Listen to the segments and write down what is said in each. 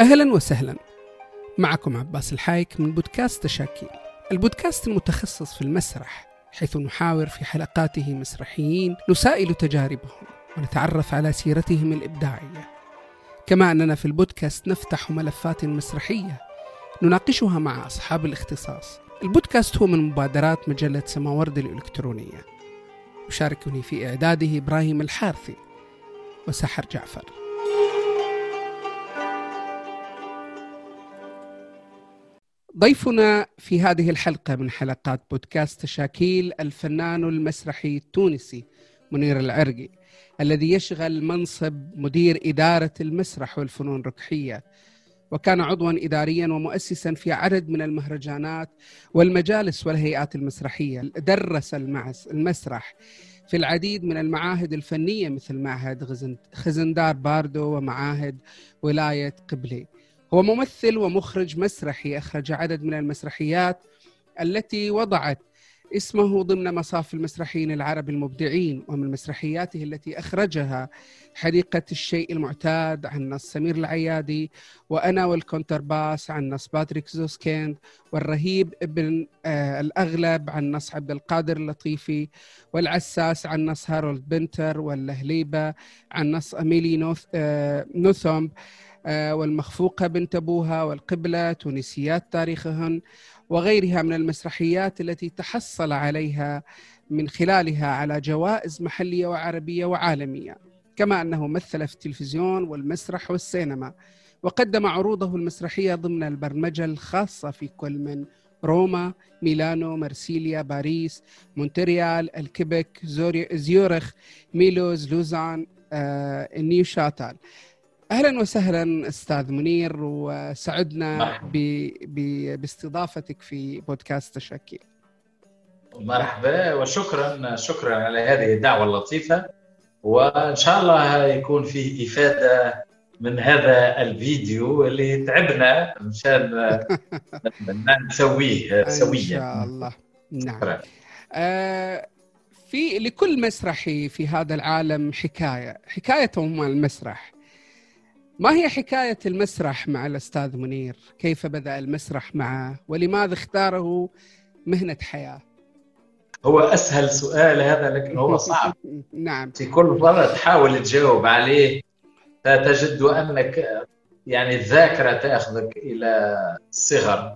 أهلا وسهلا. معكم عباس الحايك من بودكاست تشاكيل البودكاست المتخصص في المسرح حيث نحاور في حلقاته مسرحيين نسائل تجاربهم ونتعرف على سيرتهم الإبداعية. كما أننا في البودكاست نفتح ملفات مسرحية نناقشها مع أصحاب الاختصاص. البودكاست هو من مبادرات مجلة سماورد الإلكترونية. يشاركني في إعداده إبراهيم الحارثي. وسحر جعفر. ضيفنا في هذه الحلقة من حلقات بودكاست تشاكيل الفنان المسرحي التونسي منير العرقي الذي يشغل منصب مدير إدارة المسرح والفنون الركحية وكان عضوا إداريا ومؤسسا في عدد من المهرجانات والمجالس والهيئات المسرحية. درس المسرح في العديد من المعاهد الفنية مثل معهد خزندار باردو ومعاهد ولاية قبلي. هو ممثل ومخرج مسرحي أخرج عدد من المسرحيات التي وضعت اسمه ضمن مصاف المسرحيين العرب المبدعين ومن مسرحياته التي أخرجها حديقة الشيء المعتاد عن نص سمير العيادي وأنا والكونترباس عن نص باتريك زوسكيند والرهيب ابن آه الأغلب عن نص عبد القادر اللطيفي والعساس عن نص هارولد بنتر واللهليبة عن نص أميلي نوث آه نوثومب. والمخفوقة بنت أبوها والقبلة تونسيات تاريخهن وغيرها من المسرحيات التي تحصل عليها من خلالها على جوائز محلية وعربية وعالمية كما أنه مثل في التلفزيون والمسرح والسينما وقدم عروضه المسرحية ضمن البرمجة الخاصة في كل من روما، ميلانو، مرسيليا، باريس، مونتريال، الكيبك، زيورخ، ميلوز، لوزان، آه، نيوشاتال. أهلا وسهلا أستاذ منير وسعدنا ب... ب... باستضافتك في بودكاست تشكيل مرحبا وشكرا شكرا على هذه الدعوة اللطيفة. وإن شاء الله يكون فيه إفادة من هذا الفيديو اللي تعبنا مشان نسويه سويا. ان شاء الله. نعم. آه في لكل مسرحي في هذا العالم حكاية حكايته المسرح. ما هي حكاية المسرح مع الأستاذ منير؟ كيف بدأ المسرح معه؟ ولماذا اختاره مهنة حياة؟ هو أسهل سؤال هذا لكن هو صعب نعم في كل مرة تحاول تجاوب عليه فتجد أنك يعني الذاكرة تأخذك إلى الصغر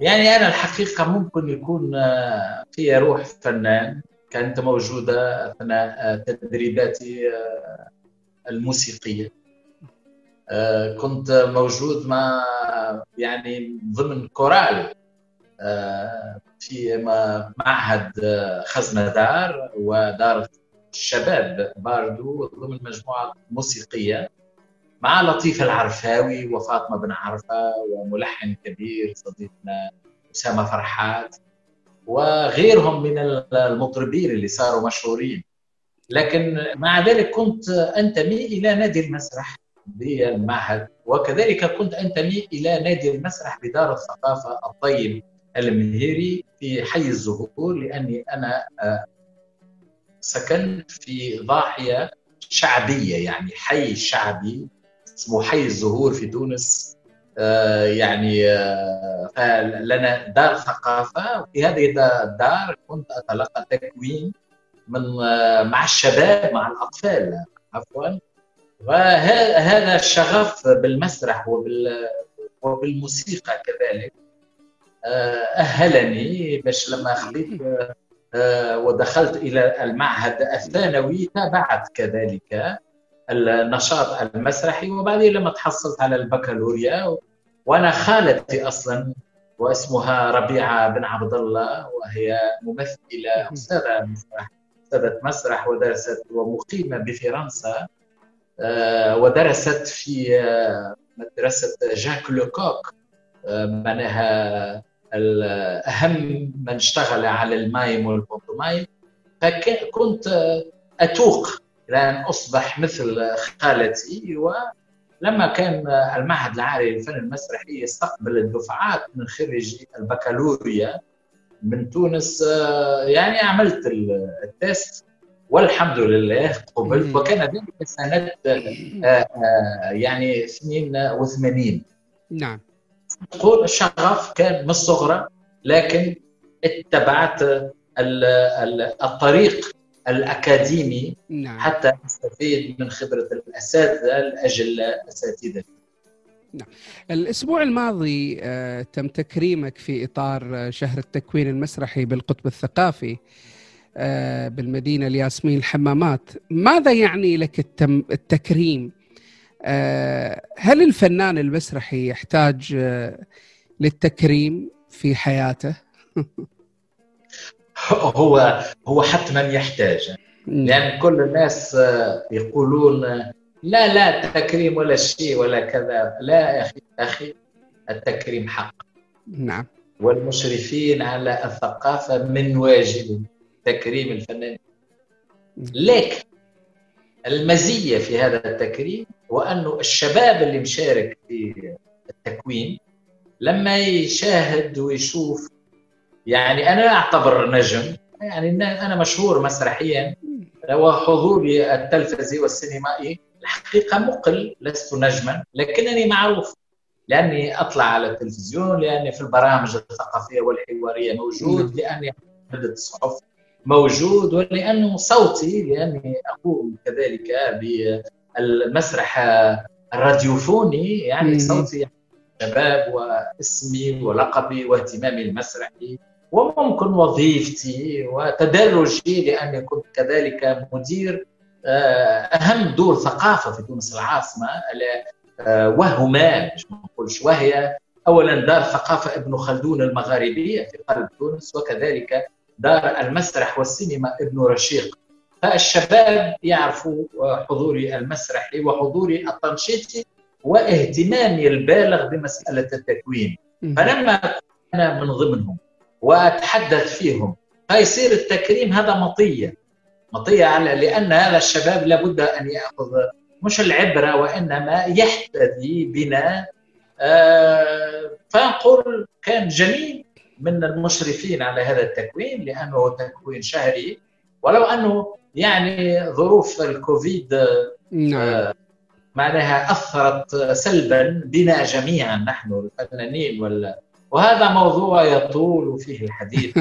يعني أنا الحقيقة ممكن يكون في روح فنان كانت موجودة أثناء تدريباتي الموسيقية آه، كنت موجود مع يعني ضمن كورال آه، في معهد خزنة دار ودار الشباب باردو ضمن مجموعة موسيقية مع لطيف العرفاوي وفاطمة بن عرفة وملحن كبير صديقنا أسامة فرحات وغيرهم من المطربين اللي صاروا مشهورين. لكن مع ذلك كنت أنتمي إلى نادي المسرح. بالمعهد وكذلك كنت انتمي إلى نادي المسرح بدار الثقافة الطيب المهيري في حي الزهور لأني أنا آه، سكنت في ضاحية شعبية يعني حي شعبي اسمه حي الزهور في تونس آه، يعني آه، لنا دار ثقافة. وفي هذه الدار كنت أتلقى تكوين من مع الشباب مع الأطفال عفوا. وهذا الشغف بالمسرح وبال وبالموسيقى كذلك آه، أهلني باش لما خليت آه، ودخلت إلى المعهد الثانوي تابعت كذلك النشاط المسرحي وبعدين لما تحصلت على البكالوريا وأنا خالتي أصلا واسمها ربيعة بن عبد الله وهي ممثلة أستاذة مسرح أستاذة مسرح ودرست ومقيمة بفرنسا. ودرست في آه، مدرسة جاك لوكوك آه، معناها أهم من اشتغل على ال mime وال pantomime فكنت أتوق إلى أن أصبح مثل خالتي ولما كان المعهد العالي للفن المسرحي يستقبل الدفعات من خريجي البكالوريا من تونس يعني عملت التيست والحمد لله قبلت وكان ذلك سنة يعني 82 نعم. تقول الشغف كان من الصغرى لكن اتبعت الطريق الأكاديمي نعم. حتى استفيد من خبرة الأساتذة لأجل أساتذتي. نعم. الأسبوع الماضي آه، تم تكريمك في إطار شهر التكوين المسرحي بالقطب الثقافي. آه، بالمدينة الياسمين الحمامات. ماذا يعني لك التم التكريم؟ آه، هل الفنان المسرحي يحتاج للتكريم في حياته؟ هو هو حتما يحتاج. لأن يعني كل الناس يقولون لا لا تكريم ولا شيء ولا كذا. لا يا أخي أخي التكريم حق. نعم. والمشرفين على الثقافة من واجب تكريم الفنانين لكن المزية في هذا التكريم وانه الشباب اللي مشارك في التكوين لما يشاهد ويشوف يعني أنا أعتبر نجم يعني أنا مشهور مسرحيا وحضوري التلفزي والسينمائي الحقيقة مقل لست نجما لكنني معروف لأني أطلع على التلفزيون لأني في البرامج الثقافية والحوارية موجود لأني عدد الصحف. موجود ولأنه صوتي لأني اقوم كذلك بالمسرح الراديوفوني يعني صوتي شباب واسمي ولقبي واهتمامي المسرحي وممكن وظيفتي وتدرجي لاني كنت كذلك مدير آه، أهم دور ثقافة في تونس العاصمة آه، وهما مش ما نقولش وهي اولا دار ثقافة ابن خلدون المغاربية في قلب تونس وكذلك دار المسرح والسينما ابن رشيق. فالشباب يعرفوا حضوري المسرحي وحضوري التنشيطي واهتمامي البالغ بمسألة التكوين. فلما أنا من ضمنهم وأتحدث فيهم فيصير التكريم هذا مطية. مطية على لأن هذا الشباب لابد أن يأخذ مش العبرة وإنما يحتذي بنا. آه فنقول كان جميل من المشرفين على هذا التكوين لأنه تكوين شهري ولو أنه يعني ظروف الكوفيد نعم. آه معناها أثرت سلبا بنا جميعا نحن الفنانين ولا وهذا موضوع يطول فيه الحديث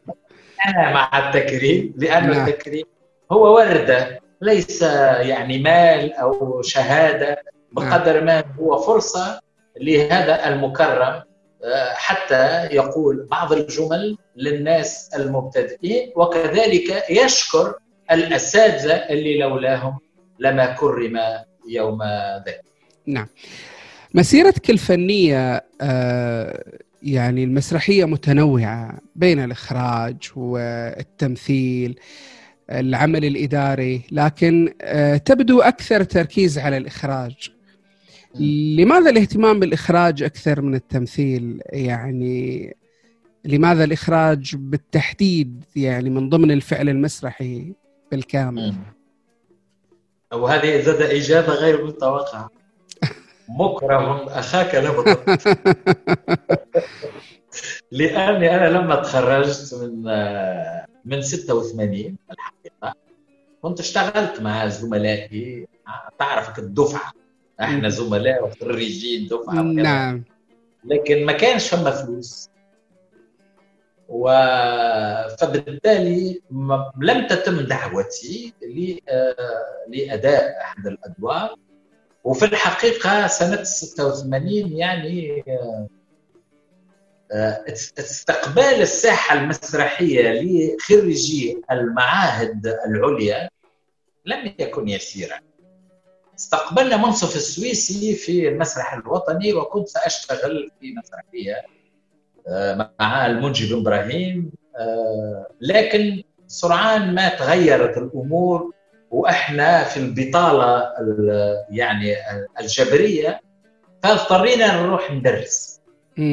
أنا مع التكريم لأن نعم. التكريم هو وردة ليس يعني مال أو شهادة بقدر ما هو فرصة لهذا المكرم حتى يقول بعض الجمل للناس المبتدئين وكذلك يشكر الأساتذة اللي لولاهم لما كرم يوم ذاك. نعم. مسيرتك الفنية آه، يعني المسرحية متنوعة بين الإخراج والتمثيل العمل الإداري لكن آه، تبدو أكثر تركيز على الإخراج لماذا الاهتمام بالإخراج أكثر من التمثيل؟ يعني لماذا الإخراج بالتحديد يعني من ضمن الفعل المسرحي بالكامل؟ وهذه زاد إجابة غير متوقعة. مكره أخاك لبطل لأني أنا لما تخرجت من من 86 الحقيقة كنت اشتغلت مع زملائي. تعرفك الدفعة. إحنا زملاء وخريجين دفعة نعم. لكن ما كانش فما فلوس. و فبالتالي لم تتم دعوتي لأداء أحد الأدوار. وفي الحقيقة سنة 86 يعني آه، استقبال الساحة المسرحية لخريجي المعاهد العليا لم يكن يسيرا. استقبلنا منصف السويسي في المسرح الوطني وكنت ساشتغل في مسرحية آه، مع المنجي بن إبراهيم آه، لكن سرعان ما تغيرت الأمور وإحنا في البطالة يعني الجبرية فاضطرينا نروح ندرس.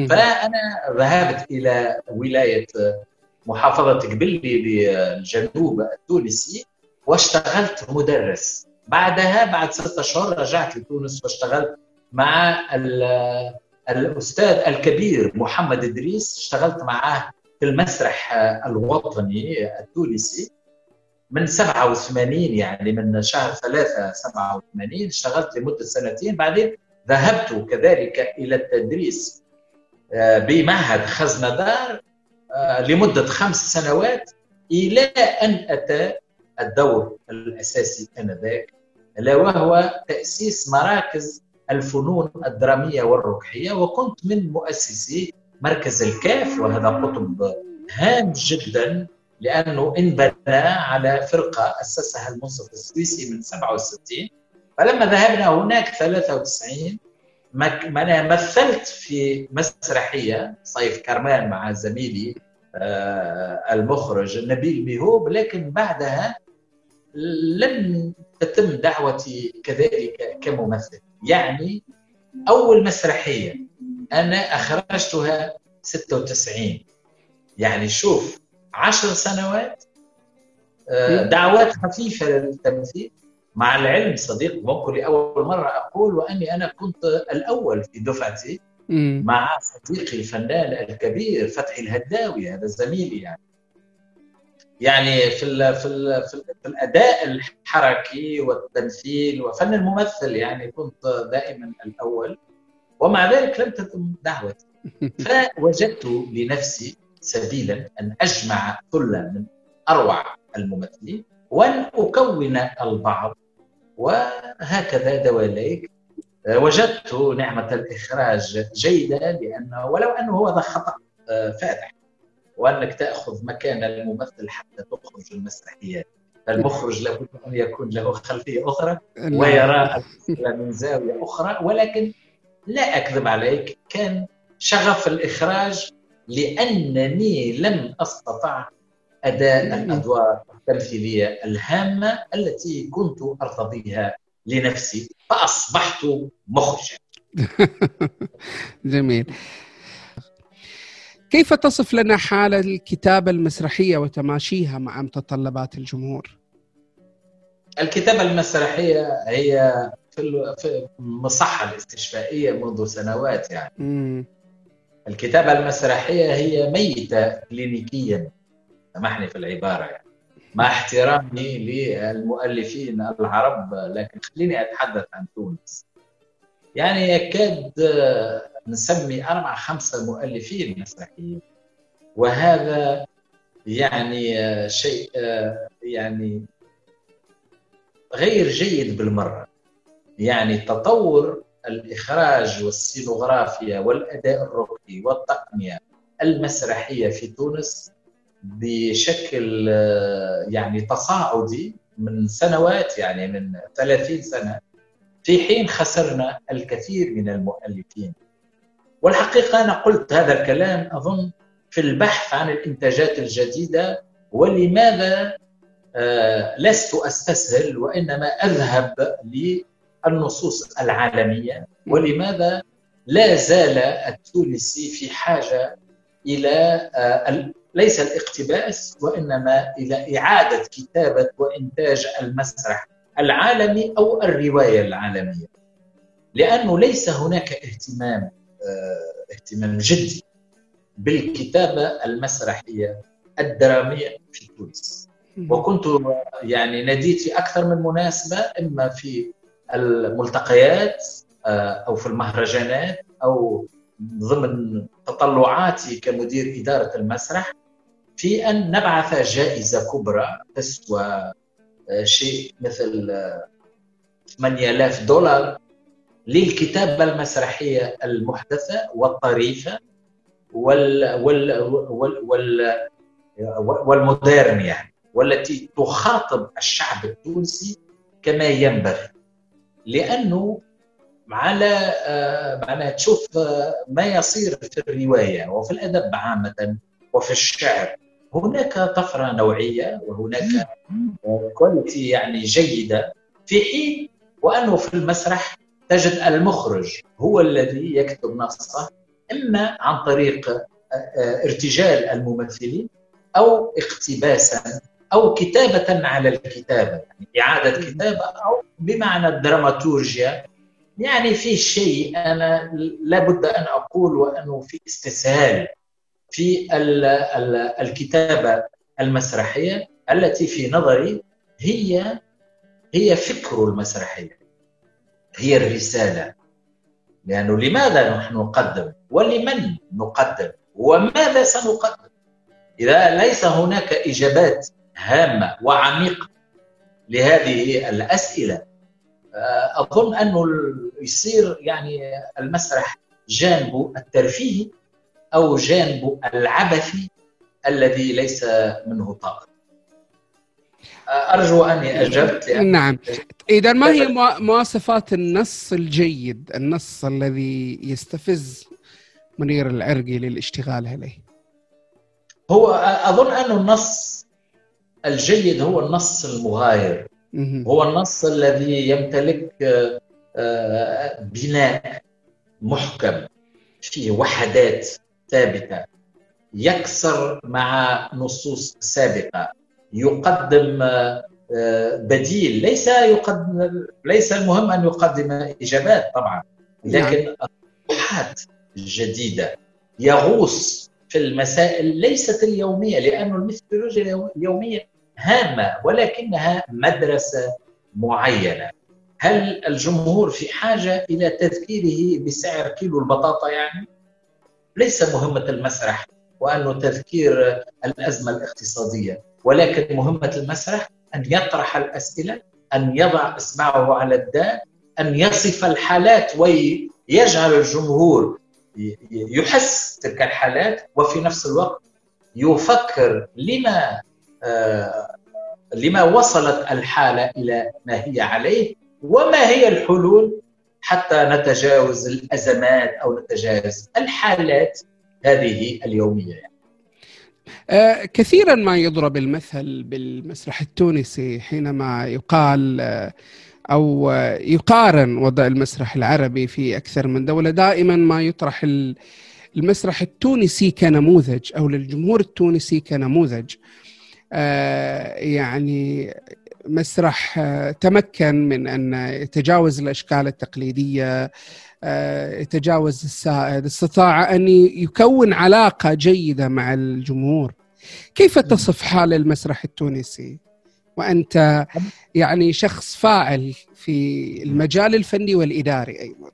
فأنا ذهبت إلى ولاية محافظة قبلي بالجنوب التونسي واشتغلت مدرس. بعدها بعد ستة اشهر رجعت لتونس واشتغلت مع الأستاذ الكبير محمد إدريس. اشتغلت معاه في المسرح الوطني التونسي من 87 يعني من شهر 3 87 اشتغلت لمدة سنتين. بعدين ذهبت كذلك إلى التدريس آه، بمعهد خزندار آه، لمدة خمس سنوات إلى أن أتى الدور الأساسي انذاك الا وهو تأسيس مراكز الفنون الدرامية والركحيه وكنت من مؤسسي مركز الكاف وهذا قطب هام جدا لأنه انبنى على فرقة أسسها المنصف السويسي من 67 فلما ذهبنا هناك 93 أنا مثلت في مسرحية صيف كرمان مع زميلي آه، المخرج نبيل ميهوب لكن بعدها لم تتم دعوتي كذلك كممثل. يعني أول مسرحية أنا أخرجتها 96 يعني شوف عشر سنوات آه، دعوات خفيفة للتمثيل. مع العلم صديق ممكن لاول مرة أقول وأني أنا كنت الأول في دفعتي مع صديقي الفنان الكبير فتحي الهداوي هذا زميلي يعني. يعني في ال في ال في, ال في الأداء الحركي والتمثيل وفن الممثل يعني كنت دائما الأول. ومع ذلك لم تتم دعوتي فوجدت لنفسي سبيلا أن أجمع ثله من أروع الممثلين وأن أكون البعض. وهكذا دواليك. وجدت نعمة الإخراج جيدة لأنه ولو أنه هو خطأ آه، فادح وأنك تأخذ مكان الممثل حتى تخرج المسرحيات المخرج لابد أن يكون له خلفية أخرى نعم. ويرى من زاوية أخرى ولكن لا أكذب عليك كان شغف الإخراج لأنني لم أستطع أداء نعم. الأدوار التمثيلية الهامة التي كنت أرتضيها لنفسي فأصبحت مخرجا جميل كيف تصف لنا حال الكتابة المسرحية وتماشيها مع متطلبات الجمهور؟ الكتابة المسرحية هي في المصحة الاستشفائية منذ سنوات يعني مم. الكتابة المسرحية هي ميتة كلينيكيا سامحني في العبارة يعني مع احترامي للمؤلفين العرب لكن خليني أتحدث عن تونس يعني يكاد نسمي أربعة خمسة مؤلفين مسرحيين وهذا يعني شيء يعني غير جيد بالمرة. يعني تطور الإخراج والسينوغرافيا والأداء الروحي والتقنية المسرحية في تونس بشكل يعني تصاعدي من سنوات يعني من 30 سنة. في حين خسرنا الكثير من المؤلفين. والحقيقة أنا قلت هذا الكلام أظن في البحث عن الإنتاجات الجديدة ولماذا آه، لست أستسهل وإنما أذهب للنصوص العالمية؟ ولماذا لا زال التونسي في حاجة إلى آه، ليس الاقتباس وإنما إلى إعادة كتابة وإنتاج المسرح العالمي أو الرواية العالمية. لأنه ليس هناك اهتمام آه، اهتمام جدي بالكتابة المسرحية الدرامية في تونس. وكنت يعني نديت في أكثر من مناسبة إما في الملتقيات آه، أو في المهرجانات أو ضمن تطلعاتي كمدير إدارة المسرح في أن نبعث جائزة كبرى تسوى شيء مثل 8000 دولار للكتابة المسرحية المحدثة والطريفة وال وال وال وال والمودرن يعني والتي تخاطب الشعب التونسي كما ينبغي. لأنه على آه، معناها تشوف آه، ما يصير في الرواية وفي الأدب عامة وفي الشعر. هناك طفرة نوعية وهناك كواليتي يعني جيدة. في حين وأنه في المسرح تجد المخرج هو الذي يكتب نصه إما عن طريق آه، آه، ارتجال الممثلين أو اقتباسا أو كتابة على الكتابة يعني إعادة كتابة أو بمعنى الدراماتورجيا. يعني في شيء أنا لابد أن أقول وأنه في استسهال. في الكتابة المسرحية التي في نظري هي هي فكر المسرحية هي الرسالة. لأنه لماذا نحن نقدم؟ ولمن نقدم؟ وماذا سنقدم؟ إذا ليس هناك إجابات هامة وعميقة لهذه الأسئلة آه، أظن انه يصير يعني المسرح جانبه الترفيهي أو جانبه العبثي الذي ليس منه طاقة. أرجو اني أجبت نعم. إذا ما هي مواصفات النص الجيد النص الذي يستفز منير العرقي للاشتغال عليه؟ هو أظن أن النص الجيد هو النص المغاير. هو النص الذي يمتلك آه، بناء محكم فيه وحدات ثابتة. يكسر مع نصوص سابقة. يقدم آه، بديل. ليس يقدم ليس المهم أن يقدم إجابات طبعا لكن اطروحات نعم. جديدة. يغوص في المسائل ليست اليومية لأن الميثودولوجيا اليومية هامة ولكنها مدرسة معينة. هل الجمهور في حاجة إلى تذكيره بسعر كيلو البطاطا يعني؟ ليس مهمة المسرح وانه تذكير الأزمة الاقتصادية ولكن مهمة المسرح أن يطرح الأسئلة أن يضع إصبعه على الداء أن يصف الحالات ويجعل الجمهور يحس تلك الحالات وفي نفس الوقت يفكر لما آه لما وصلت الحالة إلى ما هي عليه وما هي الحلول حتى نتجاوز الأزمات أو نتجاوز الحالات هذه اليومية يعني. آه كثيرا ما يضرب المثل بالمسرح التونسي حينما يقال آه أو يقارن وضع المسرح العربي في أكثر من دولة دائما ما يطرح المسرح التونسي كنموذج أو للجمهور التونسي كنموذج آه، يعني مسرح آه، تمكن من أن يتجاوز الأشكال التقليدية آه، يتجاوز السائد استطاع أن يكون علاقة جيدة مع الجمهور. كيف تصف حال المسرح التونسي؟ وأنت يعني شخص فاعل في المجال الفني والإداري أيضا.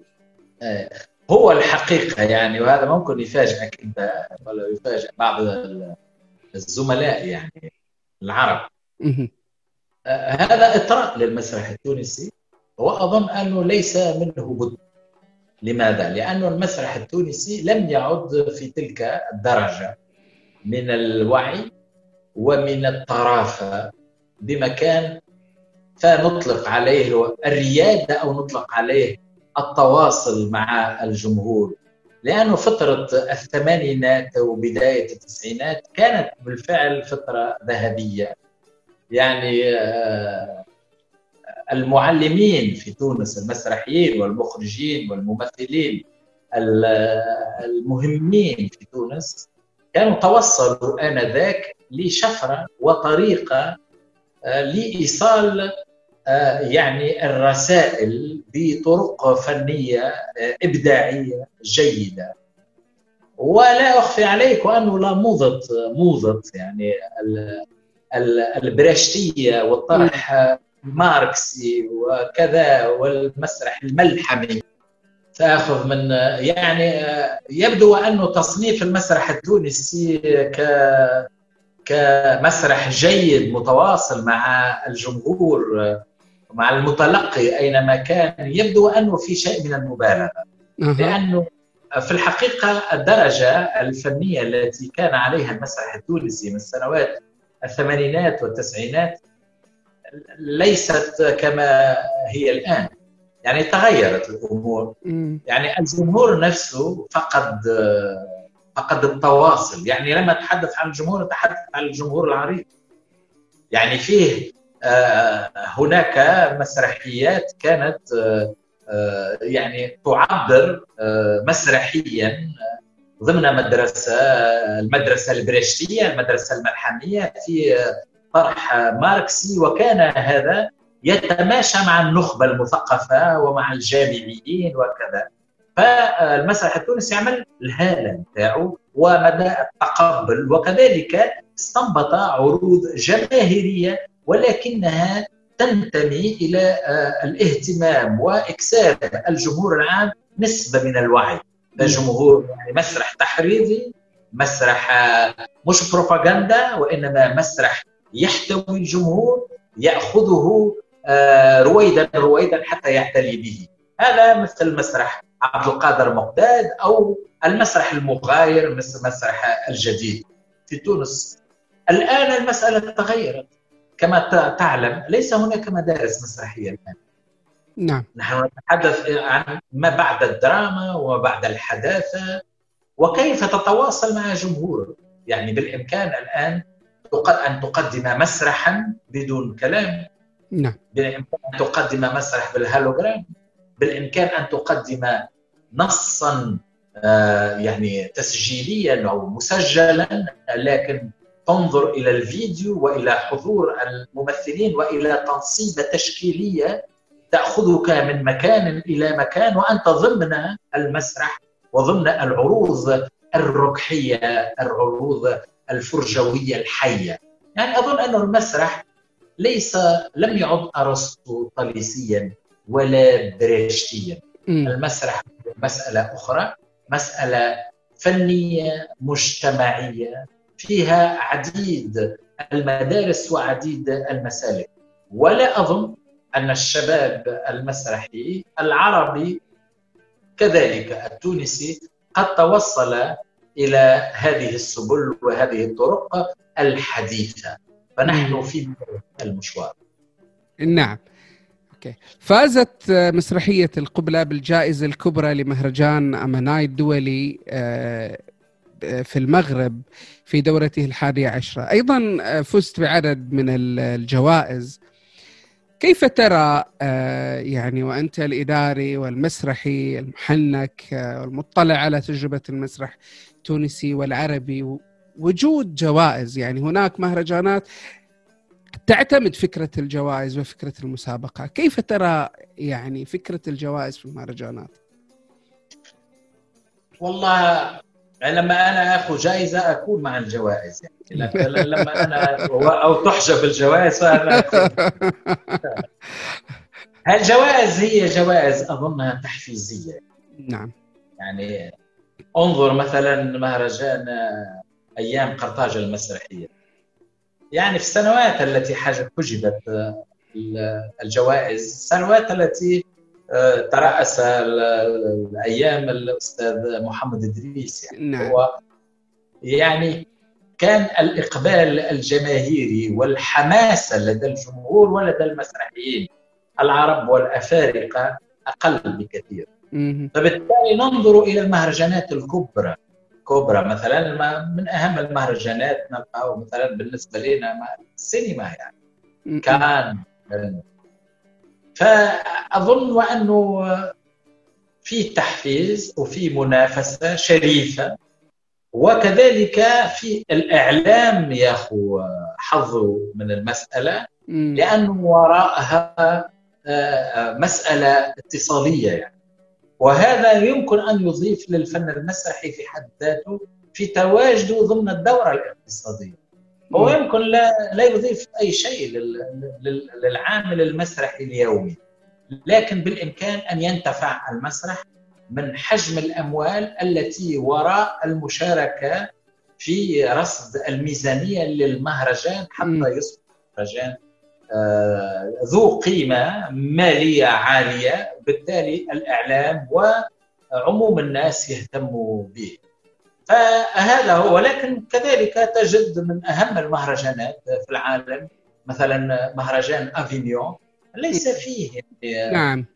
آه، هو الحقيقة يعني وهذا ممكن يفاجئك إنت ولا يفاجئ بعض الزملاء يعني العرب. هذا إطراء للمسرح التونسي وأظن أنه ليس منه بد. لماذا؟ لأن المسرح التونسي لم يعد في تلك الدرجة من الوعي ومن الطرافة بمكان فنطلق عليه الرياده أو نطلق عليه التواصل مع الجمهور. لأنه فترة الثمانينات وبداية التسعينات كانت بالفعل فترة ذهبية. يعني آه، المعلمين في تونس المسرحيين والمخرجين والممثلين المهمين في تونس كانوا توصلوا آنذاك لشفرة وطريقة آه، لإيصال آه، يعني الرسائل بطرق فنية آه، إبداعية جيدة. ولا أخفي عليك انه لا موضة موضة يعني البرشتيه والطرح الماركسي وكذا والمسرح الملحمي. تأخذ من يعني يبدو أنه تصنيف المسرح التونسي ك كمسرح جيد متواصل مع الجمهور مع المتلقي أينما كان. يبدو أنه في شيء من المبالغة. لأنه في الحقيقة الدرجة الفنية التي كان عليها المسرح التونسي من السنوات الثمانينات والتسعينات ليست كما هي الآن. يعني تغيرت الأمور. يعني الجمهور نفسه فقد فقد التواصل. يعني لما اتحدث عن الجمهور اتحدث عن الجمهور العريض يعني فيه آه، هناك مسرحيات كانت آه، آه، يعني تعبر مسرحيا ضمن مدرسة المدرسة البريشتية المدرسة الملحمية في طرح ماركسي وكان هذا يتماشى مع النخبة المثقفة ومع الجامعيين وكذا. فالمسرح التونسي عمل الهالة نتاعو ومدى التقبل وكذلك استنبط عروض جماهيرية ولكنها تنتمي إلى الاهتمام واكساب الجمهور العام نسبة من الوعي. جمهور يعني مسرح تحريضي مسرح آه، مش بروباغندا وإنما مسرح يحتوي الجمهور يأخذه آه، رويدا رويدا حتى يعتلي به. هذا مثل مسرح عبد القادر مقداد أو المسرح المغاير مثل المسرح الجديد في تونس. الآن المسألة تغيرت. كما تعلم ليس هناك مدارس مسرحية الآن. نعم. نحن نتحدث عن ما بعد الدراما وما بعد الحداثة وكيف تتواصل مع جمهور. يعني بالإمكان الآن أن تقدم مسرحا بدون كلام. نعم. بالإمكان أن تقدم مسرح بالهالوجرام بالإمكان أن تقدم نصا آه، يعني تسجيليا أو مسجلا لكن تنظر إلى الفيديو وإلى حضور الممثلين وإلى تنصيبة تشكيلية تأخذك من مكان إلى مكان وأنت ضمن المسرح وضمن العروض الركحية العروض الفرجوية الحية. يعني أظن أن المسرح ليس لم يعد أرسطو طليسيا ولا بريشتيا المسرح مسألة أخرى مسألة فنية مجتمعية فيها عديد المدارس وعديد المسالك. ولا أظن أن الشباب المسرحي العربي كذلك التونسي قد توصل إلى هذه السبل وهذه الطرق الحديثة. فنحن في المشوار. نعم. okay. فازت مسرحية القبله بالجائزة الكبرى لمهرجان أماناي الدولي آه، في المغرب في دورته الحادية عشرة. أيضا فزت بعدد من الجوائز. كيف ترى آه، يعني وأنت الإداري والمسرحي المحنك آه، والمطلع على تجربة المسرح التونسي والعربي وجود جوائز يعني هناك مهرجانات تعتمد فكرة الجوائز وفكرة المسابقة. كيف ترى يعني فكرة الجوائز في المهرجانات؟ والله لما أنا آخذ جائزة أكون مع الجوائز. يعني لما أنا أو تحجب الجوائز فأنا الجوائز هي جوائز أظنها تحفيزية. نعم. يعني انظر مثلا مهرجان أيام قرطاج المسرحية. يعني في السنوات التي حجبت الجوائز السنوات التي ترأس الأيام الأستاذ محمد إدريس يعني. نعم. هو يعني كان الإقبال الجماهيري والحماسه لدى الجمهور ولدى المسرحيين. العرب والأفارقة أقل بكثير. فبالتالي ننظر إلى المهرجانات الكبرى. كبرى مثلا من أهم المهرجانات نلقاه مثلا بالنسبة لنا السينما يعني. كان فأظن وأنه في تحفيز وفي منافسة شريفة. وكذلك في الإعلام ياخذ حظه من المسألة لأنه وراءها آه، مسألة اتصالية يعني. وهذا يمكن أن يضيف للفن المسرحي في حد ذاته في تواجده ضمن الدورة الاقتصادية. هو يمكن لا لا يضيف أي شيء للعامل المسرحي اليومي. لكن بالإمكان أن ينتفع المسرح من حجم الأموال التي وراء المشاركة في رصد الميزانية للمهرجان حتى يصبح مهرجان آه، ذو قيمة مالية عالية. بالتالي الإعلام وعموم الناس يهتموا به. فهذا هو ولكن كذلك تجد من أهم المهرجانات في العالم مثلا مهرجان أفينيون ليس فيه نعم.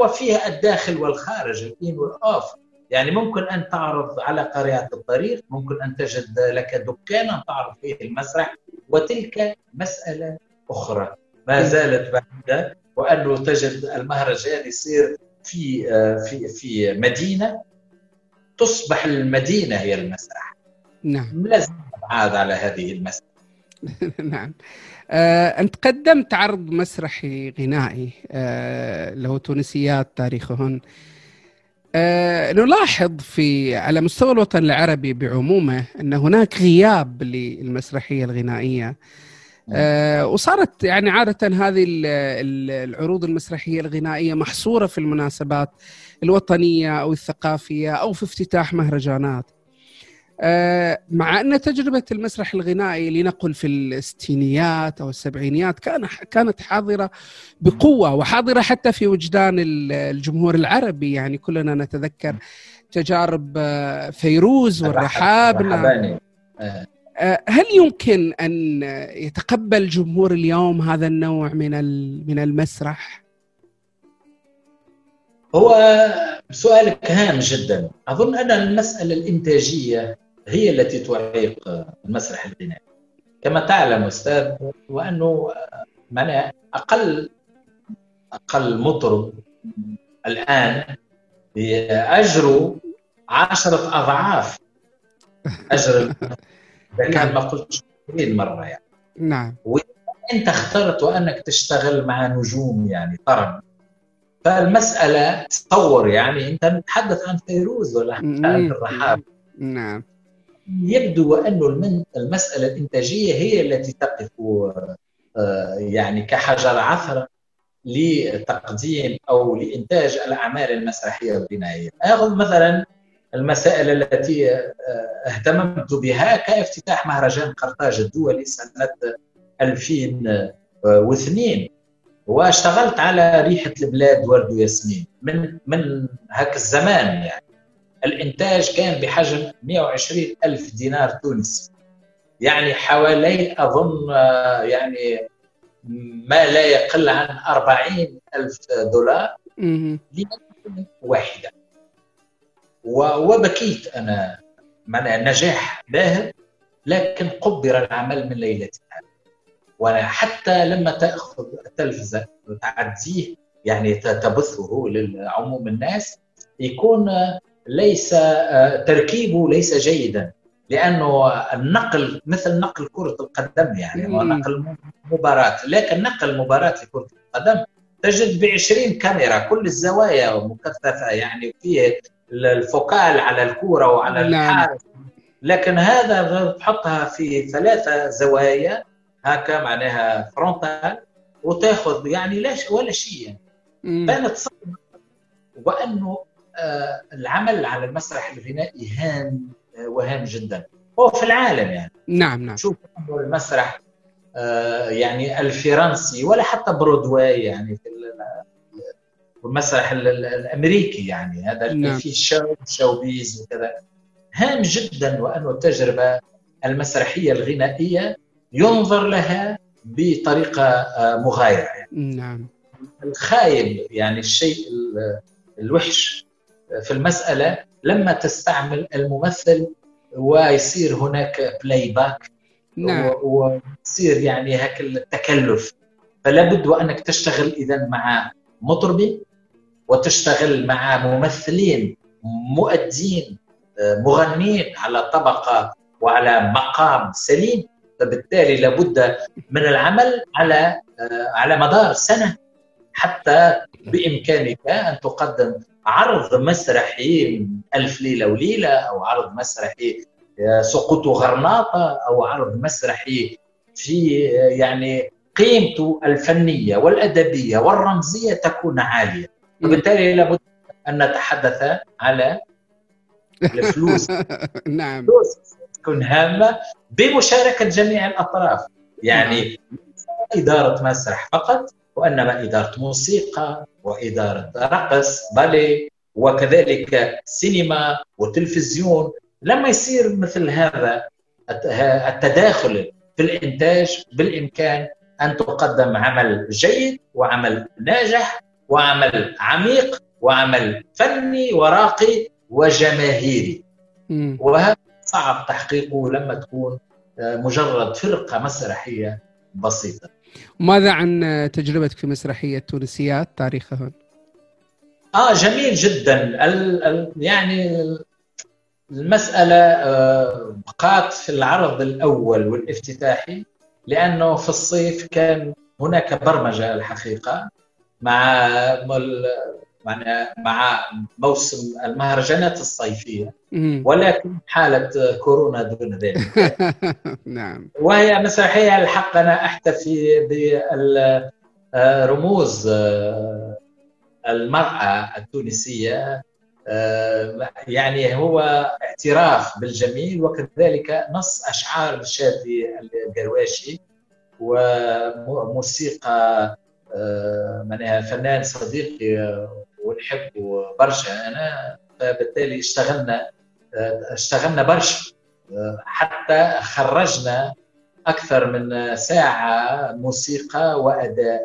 وفيه الداخل والخارج الإن والأوف. يعني ممكن أن تعرض على قريعه الطريق ممكن أن تجد لك دكانا تعرض فيه المسرح وتلك مسألة أخرى. ما زالت بعيدة وأنه تجد المهرجان يصير في في في مدينة تصبح المدينة هي المسرح. نعم. لازم نبعد على هذه المسرح. نعم. آه، أنت قدمت عرض مسرحي غنائي آه، له تونسيات تاريخهن. أه نلاحظ في على مستوى الوطن العربي بعمومه أن هناك غياب للمسرحية الغنائية. أه وصارت يعني عادة هذه العروض المسرحية الغنائية محصورة في المناسبات. الوطنية أو الثقافية أو في افتتاح مهرجانات آه، مع أن تجربة المسرح الغنائي لنقل في الستينيات أو السبعينيات كان كانت حاضرة بقوة وحاضرة حتى في وجدان الجمهور العربي يعني كلنا نتذكر تجارب آه، فيروز والرحاب نعم. آه. هل يمكن أن يتقبل جمهور اليوم هذا النوع من من المسرح؟ هو سؤالك هام جدا. أظن أن المسألة الإنتاجية هي التي تعيق المسرح الغنائي كما تعلم أستاذ وأنه معناها أقل أقل مطرب الآن اجره عشرة أضعاف أجر كان ما قلت مرة يعني. نعم. انت اخترت وأنك تشتغل مع نجوم يعني طرب فالمسألة تصور يعني. أنت نتحدث عن فيروز ولا عن الرحاب؟ نعم. يبدو أن المسألة الإنتاجية هي التي تقف آه، يعني كحجر عثرة لتقديم أو لإنتاج الأعمال المسرحية والغنائية أخذ مثلا المسائل التي آه، اهتممت بها كافتتاح مهرجان قرطاج الدولي سنة 2002 واشتغلت على ريحة البلاد ورد وياسمين من من هاك الزمان يعني. الإنتاج كان بحجم 120 ألف دينار تونسي. يعني حوالي أظن آه، يعني ما لا يقل عن 40 ألف دولار واحدة. وبكيت أنا. من نجاح باهر لكن قبر العمل من ليلتها. وحتى لما تأخذ التلفزة وتعديه يعني تبثه لعموم الناس يكون ليس آه، تركيبه ليس جيدا لأنه النقل مثل نقل كرة القدم يعني ونقل مباراة. لكن نقل مباراة لكره القدم تجد ب 20 كاميرا كل الزوايا مكثفة يعني فيه الفوكال على الكورة وعلى نعم. الحارس. لكن هذا تحطها في ثلاثة زوايا هكا معناها فرونتال وتاخذ يعني لا ولا شيء يعني. كانت وأنه آه، العمل على المسرح الغنائي هام آه، وهام جدا. هو في العالم يعني. نعم نعم. شوف المسرح آه، يعني الفرنسي ولا حتى برودواي يعني في المسرح الأمريكي يعني. هذا نعم. فيه show showbiz وكذا. هام جدا وأنه التجربة المسرحية الغنائية ينظر لها بطريقة مغايرة يعني. نعم. الخايب يعني الشيء الوحش في المسألة لما تستعمل الممثل ويصير هناك playback نعم ويصير يعني هيك التكلف. فلا بد وأنك تشتغل إذا مع مطربين وتشتغل مع ممثلين مؤدين مغنين على طبقة وعلى مقام سليم. فبالتالي لابد من العمل على على مدار سنة حتى بإمكانك أن تقدم عرض مسرحي ألف ليلة وليلة أو عرض مسرحي آه، سقوط غرناطة أو عرض مسرحي في آه، يعني قيمته الفنية والأدبية والرمزية تكون عالية. وبالتالي لابد أن نتحدث على الفلوس. نعم. تكون هامة بمشاركة جميع الأطراف. يعني. إدارة مسرح فقط وإنما إدارة موسيقى وإدارة رقص بالي وكذلك سينما وتلفزيون. لما يصير مثل هذا التداخل في الإنتاج بالإمكان أن تقدم عمل جيد وعمل ناجح وعمل عميق وعمل فني وراقي وجماهيري. وهذا صعب تحقيقه لما تكون مجرد فرقة مسرحية بسيطة وماذا عن تجربتك في مسرحية تونسيات تاريخها؟ آه جميل جدا ال ال يعني المسألة آه، بقات في العرض الأول والافتتاحي لأنه في الصيف كان هناك برمجة الحقيقة مع مع موسم المهرجانات الصيفية. ولكن حالة كورونا دون ذلك. نعم. وهي مسرحية الحق. أنا أحتفي بالرموز المرأة التونسية. يعني هو اعتراف بالجميل وكذلك نص أشعار شادي القرواشي وموسيقى معناها فنان صديقي ونحبه برشا. أنا فبالتالي اشتغلنا اشتغلنا برشا. حتى خرجنا أكثر من ساعة موسيقى وأداء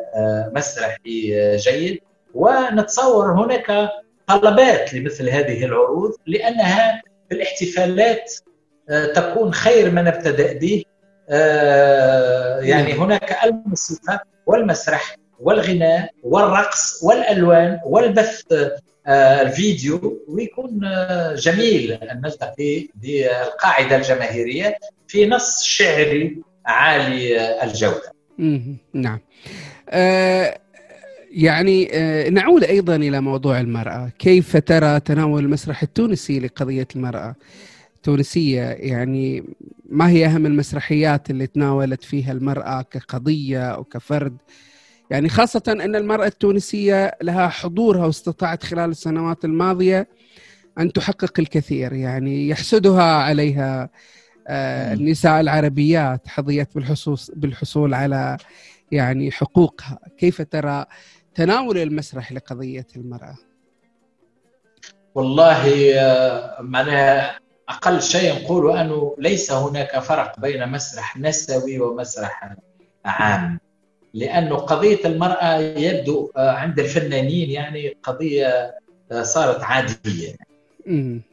مسرحي جيد. ونتصور هناك طلبات لمثل هذه العروض لأنها في الاحتفالات تكون خير من ابتدا به. يعني نعم. هناك الموسيقى والمسرح والغناء والرقص والألوان والبث آه، الفيديو ويكون آه، جميل ان نلتقي بالقاعدة الجماهيرية في نص شعري عالي الجودة. نعم. آه يعني نعود أيضا إلى موضوع المرأة، كيف ترى تناول المسرح التونسي لقضية المرأة؟ التونسيه يعني ما هي أهم المسرحيات اللي تناولت فيها المرأة كقضية أو كفرد يعني خاصة أن المرأة التونسية لها حضورها واستطاعت خلال السنوات الماضية أن تحقق الكثير يعني يحسدها عليها آه، النساء العربيات حظيت بالحصول بالحصول على يعني حقوقها. كيف ترى تناول المسرح لقضية المرأة؟ والله آه، معناها أقل شيء نقول أنه ليس هناك فرق بين مسرح نسوي ومسرح عام. لأنه قضية المرأة يبدو آه، عند الفنانين يعني قضية آه، صارت عادية.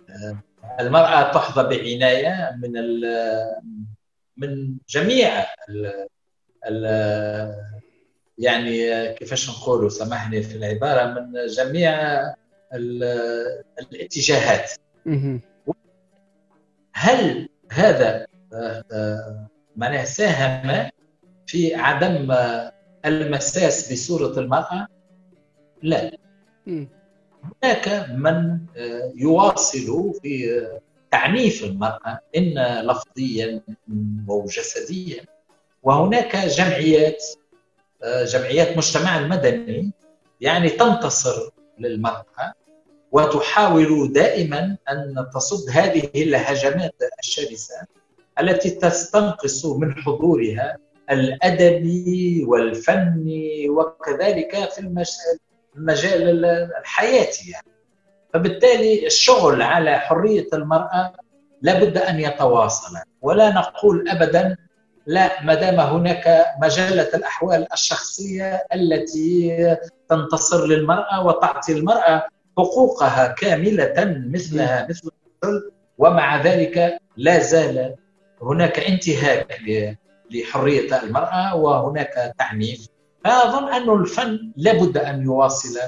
آه، المرأة تحظى بعناية من من جميع ال ال يعني كيفاش نقولوا سامحني في العبارة من جميع الاتجاهات. هل هذا معناها ساهم في عدم المساس بصورة المرأة؟ لا. هناك من آه، يواصل في تعنيف المرأة إن لفظيا وجسديا وهناك جمعيات آه، جمعيات مجتمع المدني يعني تنتصر للمرأة وتحاول دائما أن تصد هذه الهجمات الشرسة التي تستنقص من حضورها الادبي والفني وكذلك في المجال الحياتي يعني. فبالتالي الشغل على حرية المرأة لابد أن يتواصل ولا نقول ابدا لا ما دام هناك مجله الأحوال الشخصية التي تنتصر للمرأة وتعطي المرأة حقوقها كاملة مثلها مثل الرجل ومع ذلك لا زال هناك انتهاك لحرية المرأة وهناك تعنيف فأظن أن الفن لابد أن يواصل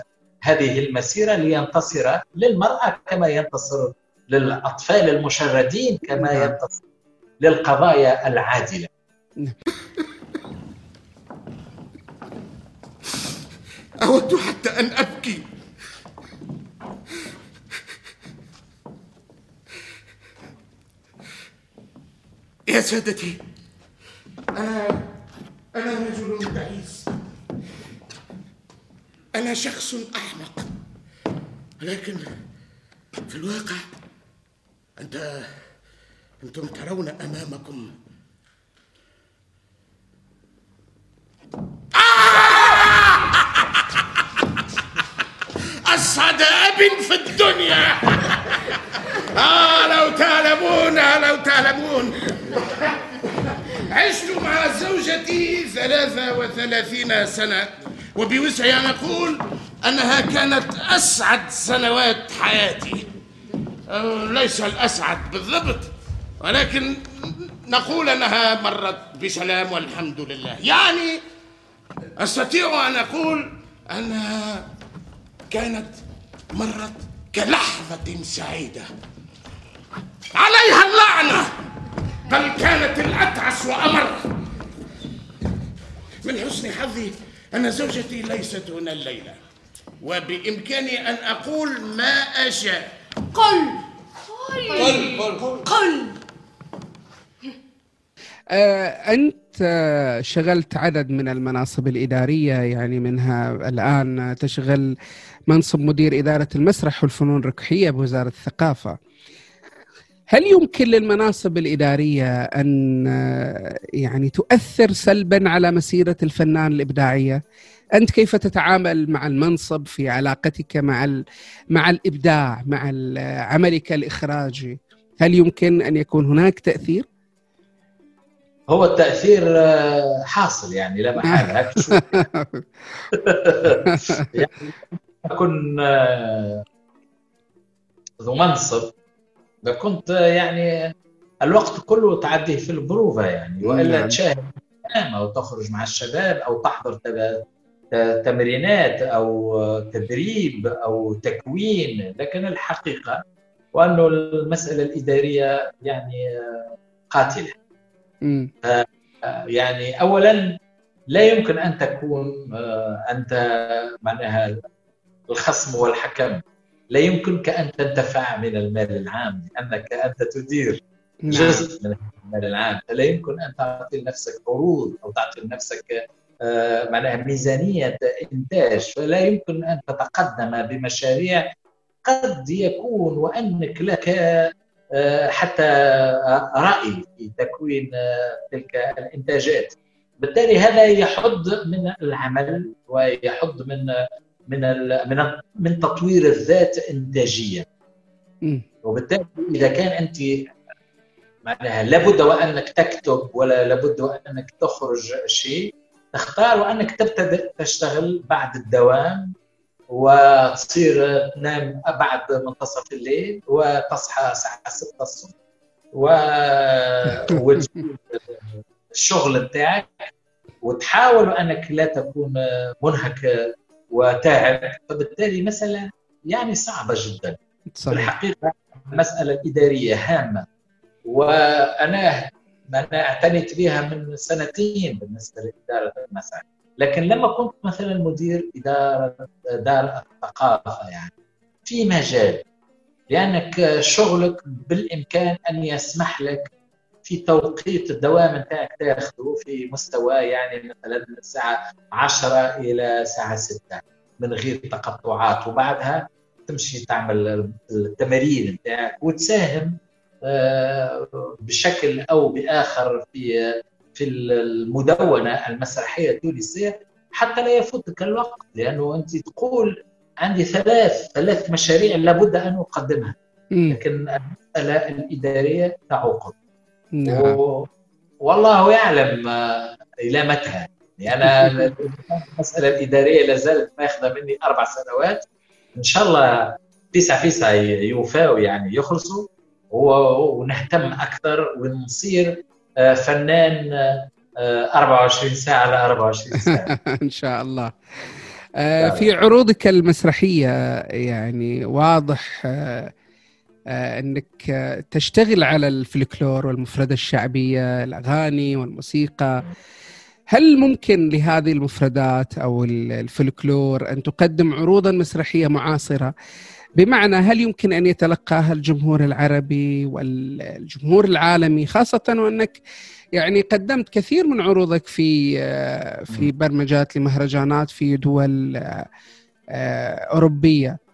هذه المسيرة لينتصر للمرأة كما ينتصر للأطفال المشردين كما نعم. ينتصر للقضايا العادلة. أود حتى أن أبكي. يا سادتي أنا أنا رجل تعيس أنا شخص أحمق لكن في الواقع أنت أنتم ترون أمامكم. أسعد أب في الدنيا. آه لو تعلمون لو تعلمون. عشت مع زوجتي ثلاثة وثلاثين سنة وبوسعي أن أقول أنها كانت أسعد سنوات حياتي. أه، ليس الأسعد بالضبط ولكن نقول أنها مرت بسلام والحمد لله. يعني أستطيع أن أقول أنها كانت مرت كلحظة سعيدة. عليها اللعنة. بل كانت الأتعس وأمر. من حسن حظي أن زوجتي ليست هنا الليلة وبإمكاني أن أقول ما أشاء. قل. قل قل. قل. آه، أنت شغلت عدد من المناصب الإدارية يعني منها الآن تشغل منصب مدير إدارة المسرح والفنون الركحية بوزارة الثقافة. هل يمكن للمناصب الإدارية أن آه، يعني تؤثر سلبا على مسيرة الفنان الإبداعية؟ أنت كيف تتعامل مع المنصب في علاقتك مع مع الإبداع مع ال- عملك الإخراجي؟ هل يمكن أن يكون هناك تأثير؟ هو التأثير آه، حاصل يعني لا محالة شو يعني أكون آه، ذو منصب لكنت آه، يعني الوقت كله تعديه في البروفة يعني وإلا نعم. تشاهد أو تخرج مع الشباب أو تحضر تمرينات أو آه، تدريب أو تكوين لكن الحقيقة وأنه المسألة الإدارية يعني آه، قاتلة مم. يعني اولا لا يمكن أن تكون آه، أنت معناها الخصم والحكم لا يمكنك أن تنتفع من المال العام لأنك أنت تدير نعم. جزء من المال العام. فلا يمكن أن تعطي لنفسك عروض أو تعطي لنفسك آه، معناها ميزانية إنتاج. فلا يمكن أن تتقدم بمشاريع قد يكون وأنك لك آه، حتى رأي في تكوين آه، تلك الإنتاجات. بالتالي هذا يحد من العمل ويحد من من من من تطوير الذات انتاجيا. وبالتالي إذا كان أنت معناها لابد وأنك تكتب ولا لابد وأنك تخرج شيء تختار وأنك تبتدئ تشتغل بعد الدوام وتصير تنام بعد منتصف الليل وتصحى الساعة 6 الصبح و الشغل بتاعك وتحاول انك لا تكون منهك وتاعب. فبالتالي مسألة يعني صعبة جدا. في صحيح. الحقيقة المساله الاداريه هامة. وأنا أنا أعتنيت بها من سنتين بالنسبة لإدارة المسرح لكن لما كنت مثلا مدير إدارة دار الثقافة يعني في مجال لأنك شغلك بالإمكان أن يسمح لك في توقيت الدوام نتاعك تاخذه في مستوى يعني مثلا من الساعة 10 إلى الساعة 6 من غير تقطعات. وبعدها تمشي تعمل التمارين نتاعك وتساهم آه، بشكل أو بآخر في في المدونة المسرحية التونسية حتى لا يفوتك الوقت لأنه أنت تقول عندي ثلاث ثلاث مشاريع لابد أن أقدمها. لكن المسألة الإدارية تعوقك نعم. و... والله يعلم آه، إلى متى. يعني أنا المسألة الإدارية لا زالت ماخذة مني أربع سنوات. إن شاء الله فيسع فيسع يوفاوا يعني يخلصوا. ونهتم أكثر ونصير آه، فنان آه، 24 ساعة على 24 ساعة. إن شاء الله. آه، في عروضك المسرحية يعني واضح آه، آه، إنك آه، تشتغل على الفلكلور والمفردة الشعبية الأغاني والموسيقى. هل ممكن لهذه المفردات أو ال- الفلكلور أن تقدم عروضا مسرحية معاصرة؟ بمعنى هل يمكن أن يتلقاها الجمهور العربي والجمهور العالمي؟ خاصة وأنك يعني قدمت كثير من عروضك في آه، في برمجات لمهرجانات في دول آه، آه، أوروبية.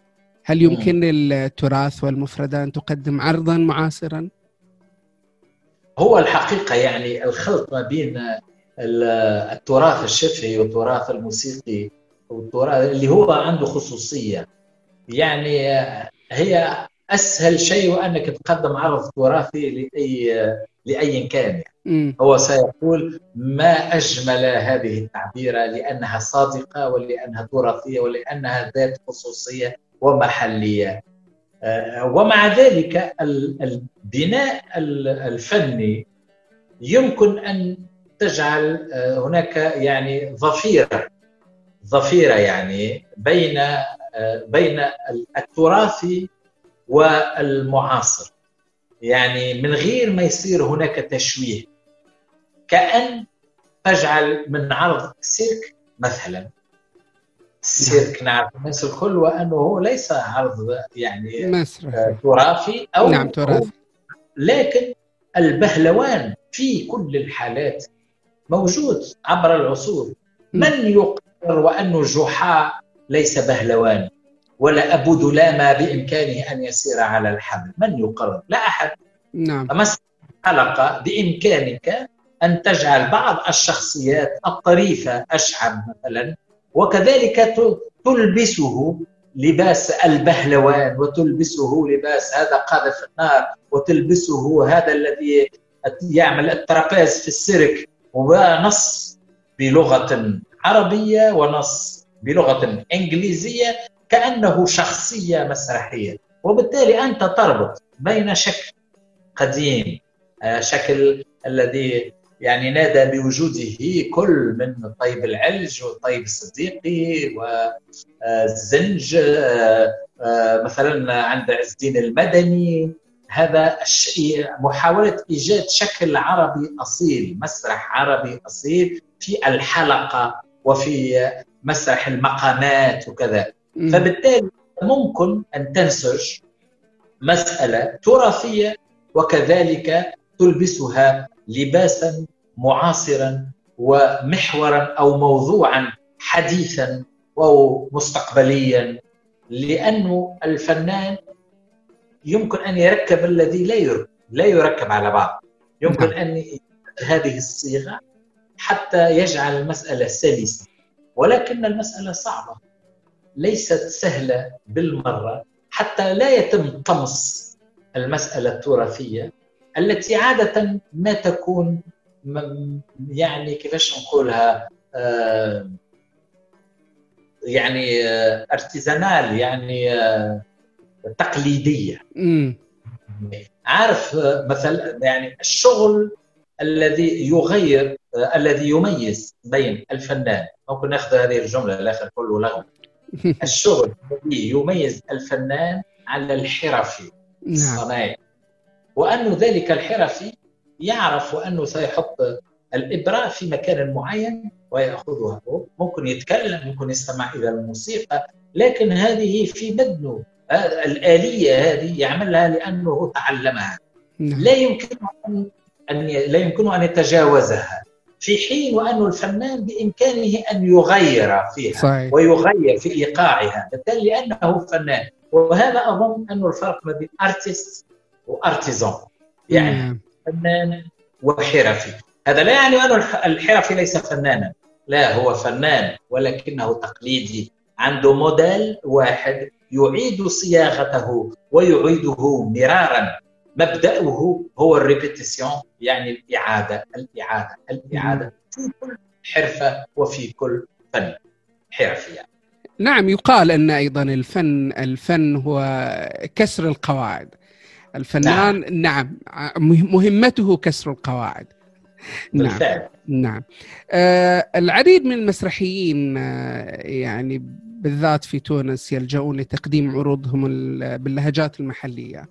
هل يمكن للتراث والمفردة أن تقدم عرضا معاصرا؟ هو الحقيقة يعني الخلط ما بين ال- التراث الشفهي والتراث الموسيقي والتراث اللي هو عنده خصوصية يعني هي أسهل شيء انك تقدم عرض تراثي لاي لأي كان يعني. هو سيقول ما أجمل هذه التعبيره لأنها صادقة ولأنها تراثية ولأنها ذات خصوصية ومحلية. آه، ومع ذلك ال- البناء ال- الفني يمكن أن تجعل آه، هناك يعني ظفيره ظفيرة يعني بين آه، بين التراثي والمعاصر. يعني من غير ما يصير هناك تشويه كأن تجعل من عرض سيرك مثلا. السيرك نعرف الناس الكل وأنه هو ليس عرض يعني مسرح آه، تراثي أو نعم تراث لكن البهلوان في كل الحالات موجود عبر العصور. من يقرر وأن جحا ليس بهلوان ولا أبو دلامة بإمكانه أن يسير على الحبل؟ من يقرر؟ لا أحد. نعم. فمثلا حلقة بإمكانك أن تجعل بعض الشخصيات الطريفة أشعب مثلا وكذلك تلبسه لباس البهلوان وتلبسه لباس هذا قاذف النار وتلبسه هذا الذي يعمل الترابيز في السيرك ونص بلغة عربية ونص بلغة إنجليزية كأنه شخصية مسرحية. وبالتالي أنت تربط بين شكل قديم آه، شكل الذي يعني نادى بوجوده كل من طيب العلج وطيب الصديقي والزنج آه، آه، مثلا عند عز الدين المدني. هذا محاولة إيجاد شكل عربي أصيل مسرح عربي أصيل في الحلقة وفي مسرح المقامات وكذا. فبالتالي ممكن أن تنسج مسألة تراثية وكذلك تلبسها لباسا معاصرا ومحورا أو موضوعا حديثا أو مستقبليا. لأنه الفنان يمكن أن يركب الذي لا يركب لا يركب على بعض. يمكن نعم. أن هذه الصيغة حتى يجعل المسألة سلسة. ولكن المسألة صعبة. ليست سهلة بالمرة. حتى لا يتم طمس المسألة التراثية. التي عادة ما تكون يعني كيفاش نقولها آه، يعني ارتزانال يعني آه، تقليدية. عارف آه، مثلا يعني الشغل الذي يغير الذي يميز بين الفنان ممكن ناخذ هذه الجملة الآخر كله لغو الشغل الذي يميز الفنان على الحرفي. نعم. الصناعي وأن ذلك الحرفي يعرف أنه سيحط الإبرة في مكان معين ويأخذها. ممكن يتكلم ممكن يستمع إلى الموسيقى لكن هذه في بدنه الآلية هذه يعملها لأنه تعلمها. نعم. لا يمكن أن لا يمكن أن يتجاوزها. في حين وأن الفنان بإمكانه أن يغير فيها صحيح. ويغير في إيقاعها بالتالي لأنه فنان. وهذا أظن أنه الفرق ما بين أرتست و artisan يعني فنان وحرفي. هذا لا يعني أن الحرفي ليس فنانا. لا هو فنان ولكنه تقليدي عنده موديل واحد يعيد صياغته ويعيده مرارا. مبدأه هو ال répétition يعني الإعادة الإعادة الإعادة في كل حرفة وفي كل فن حرفي يعني. نعم يقال أن أيضا الفن الفن هو كسر القواعد. الفنان نعم, نعم. مهمته كسر القواعد. نعم. نعم. آه العديد من المسرحيين آه يعني بالذات في تونس يلجؤون لتقديم عروضهم باللهجات المحلية.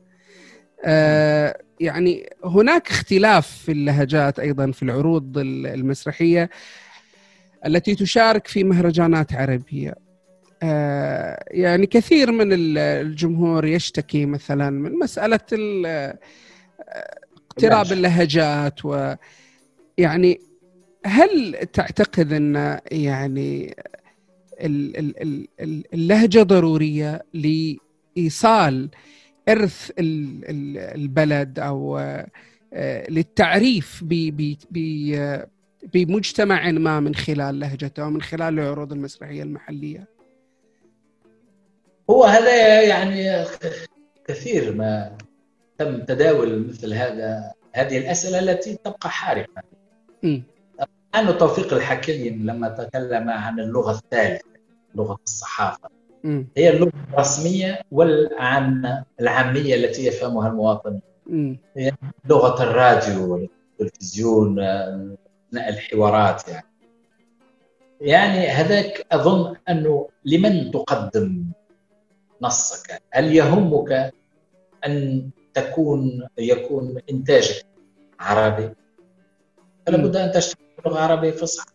آه يعني هناك اختلاف في اللهجات أيضا في العروض المسرحية التي تشارك في مهرجانات عربية. يعني كثير من الجمهور يشتكي مثلا من مسألة آه، اقتراب اللهجات و يعني هل تعتقد أن يعني اللهجة ضرورية لإيصال إرث البلد أو آه، للتعريف بمجتمع ما من خلال لهجته ومن خلال العروض المسرحية المحلية؟ هو هذا يعني كثير ما تم تداول مثل هذا هذه الأسئلة التي تبقى حارقة. أنه توفيق الحكيم لما تكلم عن اللغة الثالثة لغة الصحافة. م. هي اللغة الرسمية والعامه العامية التي يفهمها المواطن. هي لغة الراديو والتلفزيون أثناء الحوارات يعني. يعني هذاك أظن أنه لمن تقدم نصك. هل يهمك أن تكون يكون إنتاجك عربي؟ فلا بد أن تشتغل لغة عربية فصحى.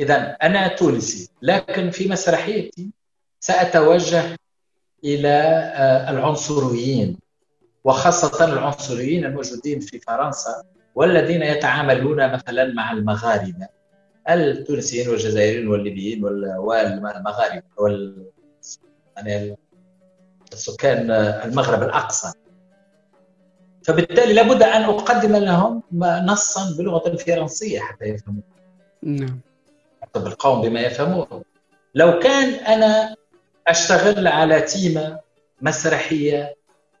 اذا أنا تونسي لكن في مسرحيتي سأتوجه إلى آه، العنصريين وخاصة العنصريين الموجودين في فرنسا والذين يتعاملون مثلا مع المغاربة التونسيين والجزائريين والليبيين والمغاربة وال يعني السكان المغرب الأقصى. فبالتالي لابد أن أقدم لهم نصا باللغة الفرنسيه حتى يفهموا. نعم. القوم بما يفهمون. لو كان أنا أشتغل على تيمة مسرحية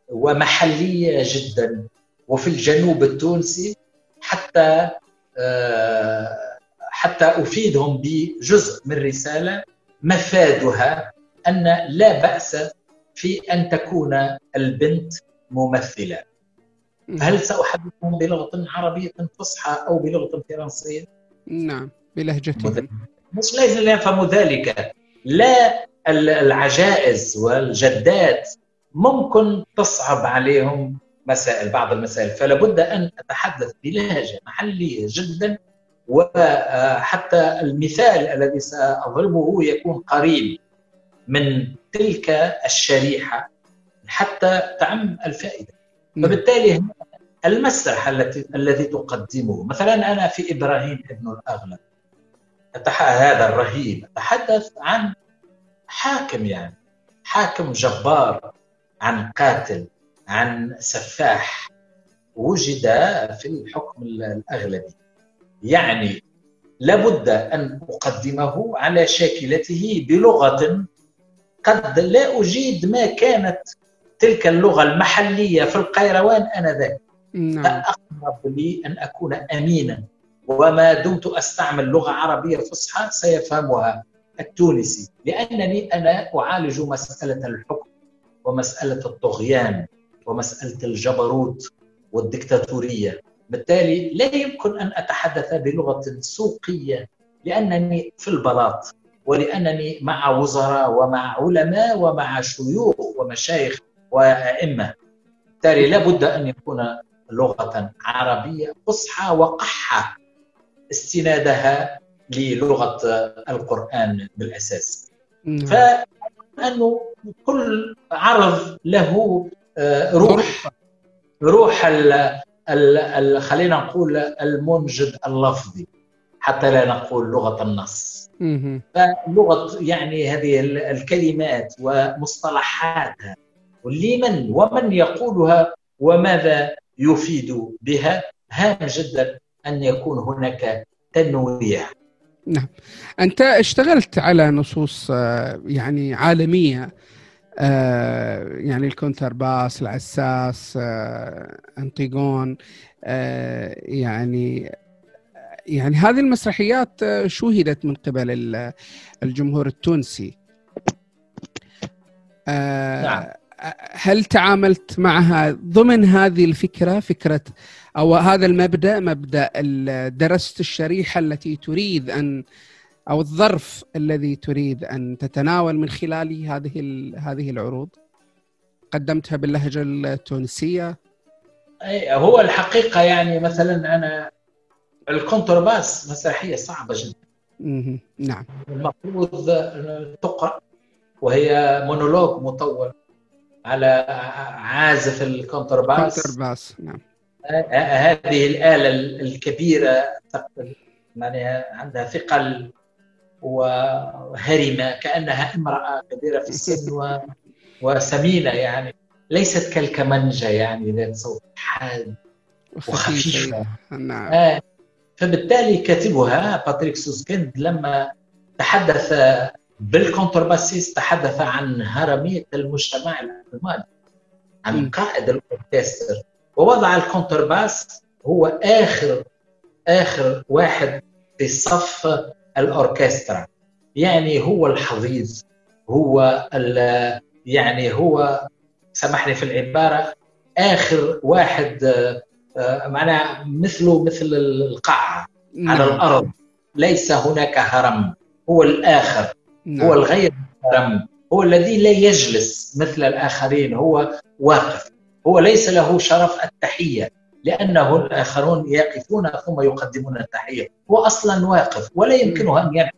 ومحلية جدا وفي الجنوب التونسي حتى آه، حتى أفيدهم بجزء من رسالة مفادها أن لا بأس في أن تكون البنت ممثلة. هل ساحدثهم بلغة عربية فصحى أو بلغة فرنسية؟ نعم بلهجتهم مش لازم يفهموا ذلك. لا العجائز والجدات ممكن تصعب عليهم مسائل بعض المسائل. فلا بد أن أتحدث بلهجة محلية جدا وحتى المثال الذي سأضربه يكون قريب. من تلك الشريحة حتى تعم الفائدة. نعم. فبالتالي المسرح التي الذي تقدمه. مثلا أنا في إبراهيم ابن الاغلب هذا الرهيب. أتحدث عن حاكم يعني. حاكم جبار عن قاتل عن سفاح. وجد في الحكم الأغلبي. يعني لابد أن أقدمه على شاكلته بلغة قد لا أجيد ما كانت تلك اللغة المحلية في القيروان آنذاك. نعم. اقرب لي أن أكون أمينا وما دمت أستعمل لغة عربية فصحى سيفهمها التونسي لأنني أنا أعالج مسألة الحكم ومسألة الطغيان ومسألة الجبروت والدكتاتورية. بالتالي لا يمكن أن أتحدث بلغة سوقية لأنني في البلاط. ولأنني مع وزراء ومع علماء ومع شيوخ ومشايخ وأئمة. بالتالي لابد أن يكون لغة عربية فصحى وقحة استنادها للغة القرآن بالأساس. نعم. فانه كل عرض له آه، روح. روح. خلينا نقول المنجد اللفظي حتى لا نقول لغة النص. فلغه يعني هذه الكلمات ومصطلحاتها لمن ومن يقولها وماذا يفيد بها؟ هام جدا أن يكون هناك تنويع. نعم. أنت اشتغلت على نصوص آه، يعني عالمية آه، يعني الكونتر باس العساس آه، أنطيغون يعني يعني هذه المسرحيات شوهدت من قبل الجمهور التونسي؟ نعم. هل تعاملت معها ضمن هذه الفكرة فكرة أو هذا المبدأ مبدأ درست الشريحة التي تريد أن أو الظرف الذي تريد أن تتناول من خلاله هذه هذه العروض؟ قدمتها باللهجة التونسية؟ أي هو الحقيقة يعني مثلا الكونترباس مسرحيه صعبة جدا. نعم. المفروض تقرأ وهي مونولوج مطول على عازف الكونترباس كونترباس نعم. هذه الآلة الكبيرة يعني عندها ثقل وهرمة كأنها امرأة كبيرة في السن و... وسمينة يعني ليست كالكمنجة يعني ذات صوت حاد وخفيفة. نعم. آه. فبالتالي كاتبها باتريك سوسكند لما تحدث بالكونترباسيس تحدث عن هرمية المجتمع الألماني عن قائد الأوركستر ووضع الكونترباس هو آخر آخر واحد في صف الأوركسترا. يعني هو الحضيض هو يعني هو سامحني في العبارة آخر واحد معناها مثله مثل القاعة على نعم. الأرض. ليس هناك هرم. هو الآخر. نعم. هو الغير مهتم هو الذي لا يجلس مثل الآخرين. هو واقف. هو ليس له شرف التحية. لأنه الآخرون يقفون ثم يقدمون التحية. هو أصلا واقف. ولا يمكنه أن ينحى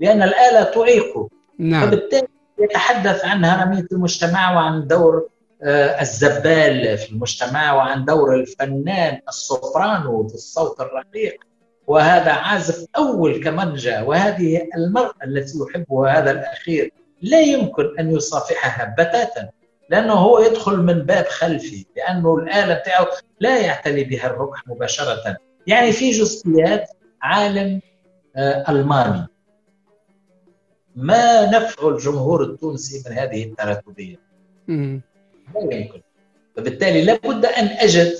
لأن الآلة تعيقه. نعم. فبالتالي يتحدث عن هرمية المجتمع وعن دور الزبال في المجتمع وعن دور الفنان السوبرانو في الصوت الرقيق. وهذا عازف أول كمانجا. وهذه المرأة التي يحبها هذا الأخير لا يمكن أن يصافحها بتاتا لأنه هو يدخل من باب خلفي لأنه الآلة بتاعه لا يعتني بها الركح مباشرة. يعني في جزئيات عالم آه، ألماني. ما نفع الجمهور التونسي من هذه التراتبية؟ لا يمكن. فبالتالي لابد أن أجد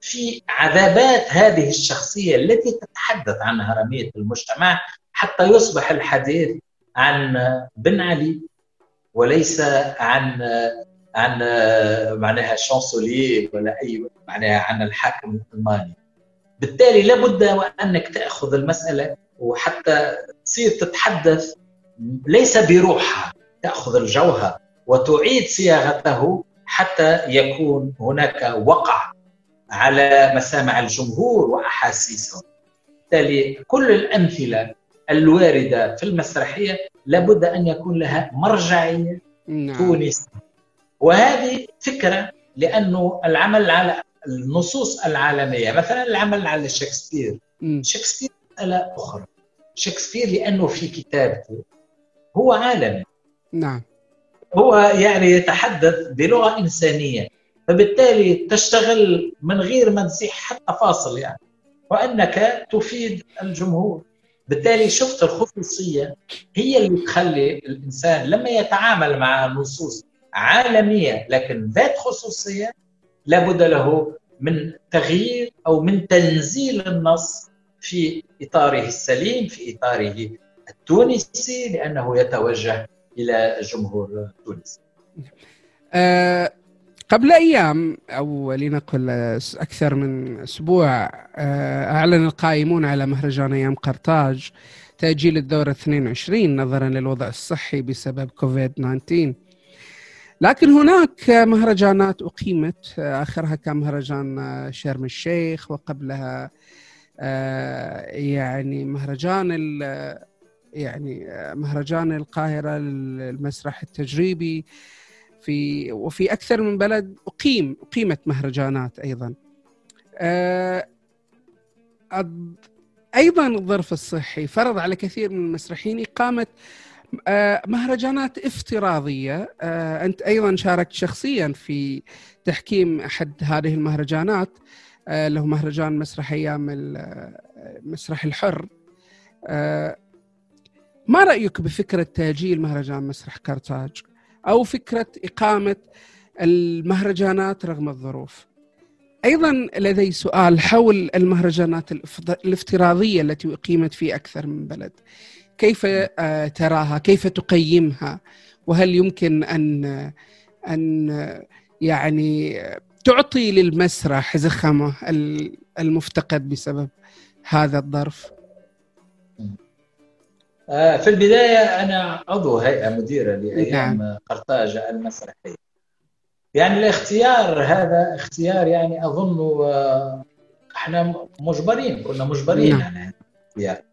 في عذابات هذه الشخصية التي تتحدث عن هرمية المجتمع حتى يصبح الحديث عن بن علي وليس عن عن معناها شانسولي ولا أي معناها عن الحاكم الألماني. بالتالي لابد وأنك تأخذ المسألة وحتى تصير تتحدث ليس بروحها تأخذ الجوهر وتعيد صياغته حتى يكون هناك وقع على مسامع الجمهور واحاسيسهم بالتالي كل الأمثلة الواردة في المسرحية لابد أن يكون لها مرجعية نعم. تونس وهذه فكرة لأنه العمل على النصوص العالمية مثلا العمل على شكسبير. شكسبير مساله أخرى. شكسبير لأنه في كتابته هو عالمي. نعم. هو يعني يتحدث بلغة إنسانية فبالتالي تشتغل من غير ما نسيح حتى فاصل يعني. وأنك تفيد الجمهور. بالتالي شفت الخصوصية هي اللي تخلي الإنسان لما يتعامل مع نصوص عالمية لكن ذات خصوصية لابد له من تغيير أو من تنزيل النص في إطاره السليم في إطاره التونسي لأنه يتوجه إلى جمهور تونس. أه قبل أيام أو لنقل أكثر من أسبوع أه أعلن القائمون على مهرجان أيام قرطاج تأجيل الدوره 22 نظرا للوضع الصحي بسبب كوفيد 19 لكن هناك مهرجانات أقيمت آخرها كان مهرجان شرم الشيخ وقبلها آه، يعني مهرجان يعني مهرجان القاهرة المسرح التجريبي. في وفي أكثر من بلد أقيم أقيمت مهرجانات أيضا. آه، أيضا الظرف الصحي فرض على كثير من المسرحيين إقامة آه، مهرجانات افتراضية. آه، أنت أيضا شاركت شخصيا في تحكيم أحد هذه المهرجانات. له مهرجان مسرح أيام المسرح الحر. ما رأيك بفكرة تاجيل مهرجان مسرح كرتاج أو فكرة إقامة المهرجانات رغم الظروف؟ أيضا لدي سؤال حول المهرجانات الافتراضية التي أقيمت في أكثر من بلد. كيف آه، تراها؟ كيف تقيمها؟ وهل يمكن أن أن يعني تعطي للمسرح زخمه المفتقد بسبب هذا الظرف؟ في البداية أنا عضو هيئة مديرة لأيام نعم. قرطاج المسرحية يعني الاختيار هذا اختيار يعني أظن آه، إحنا مجبرين كنا مجبرين نعم. على هذا الاختيار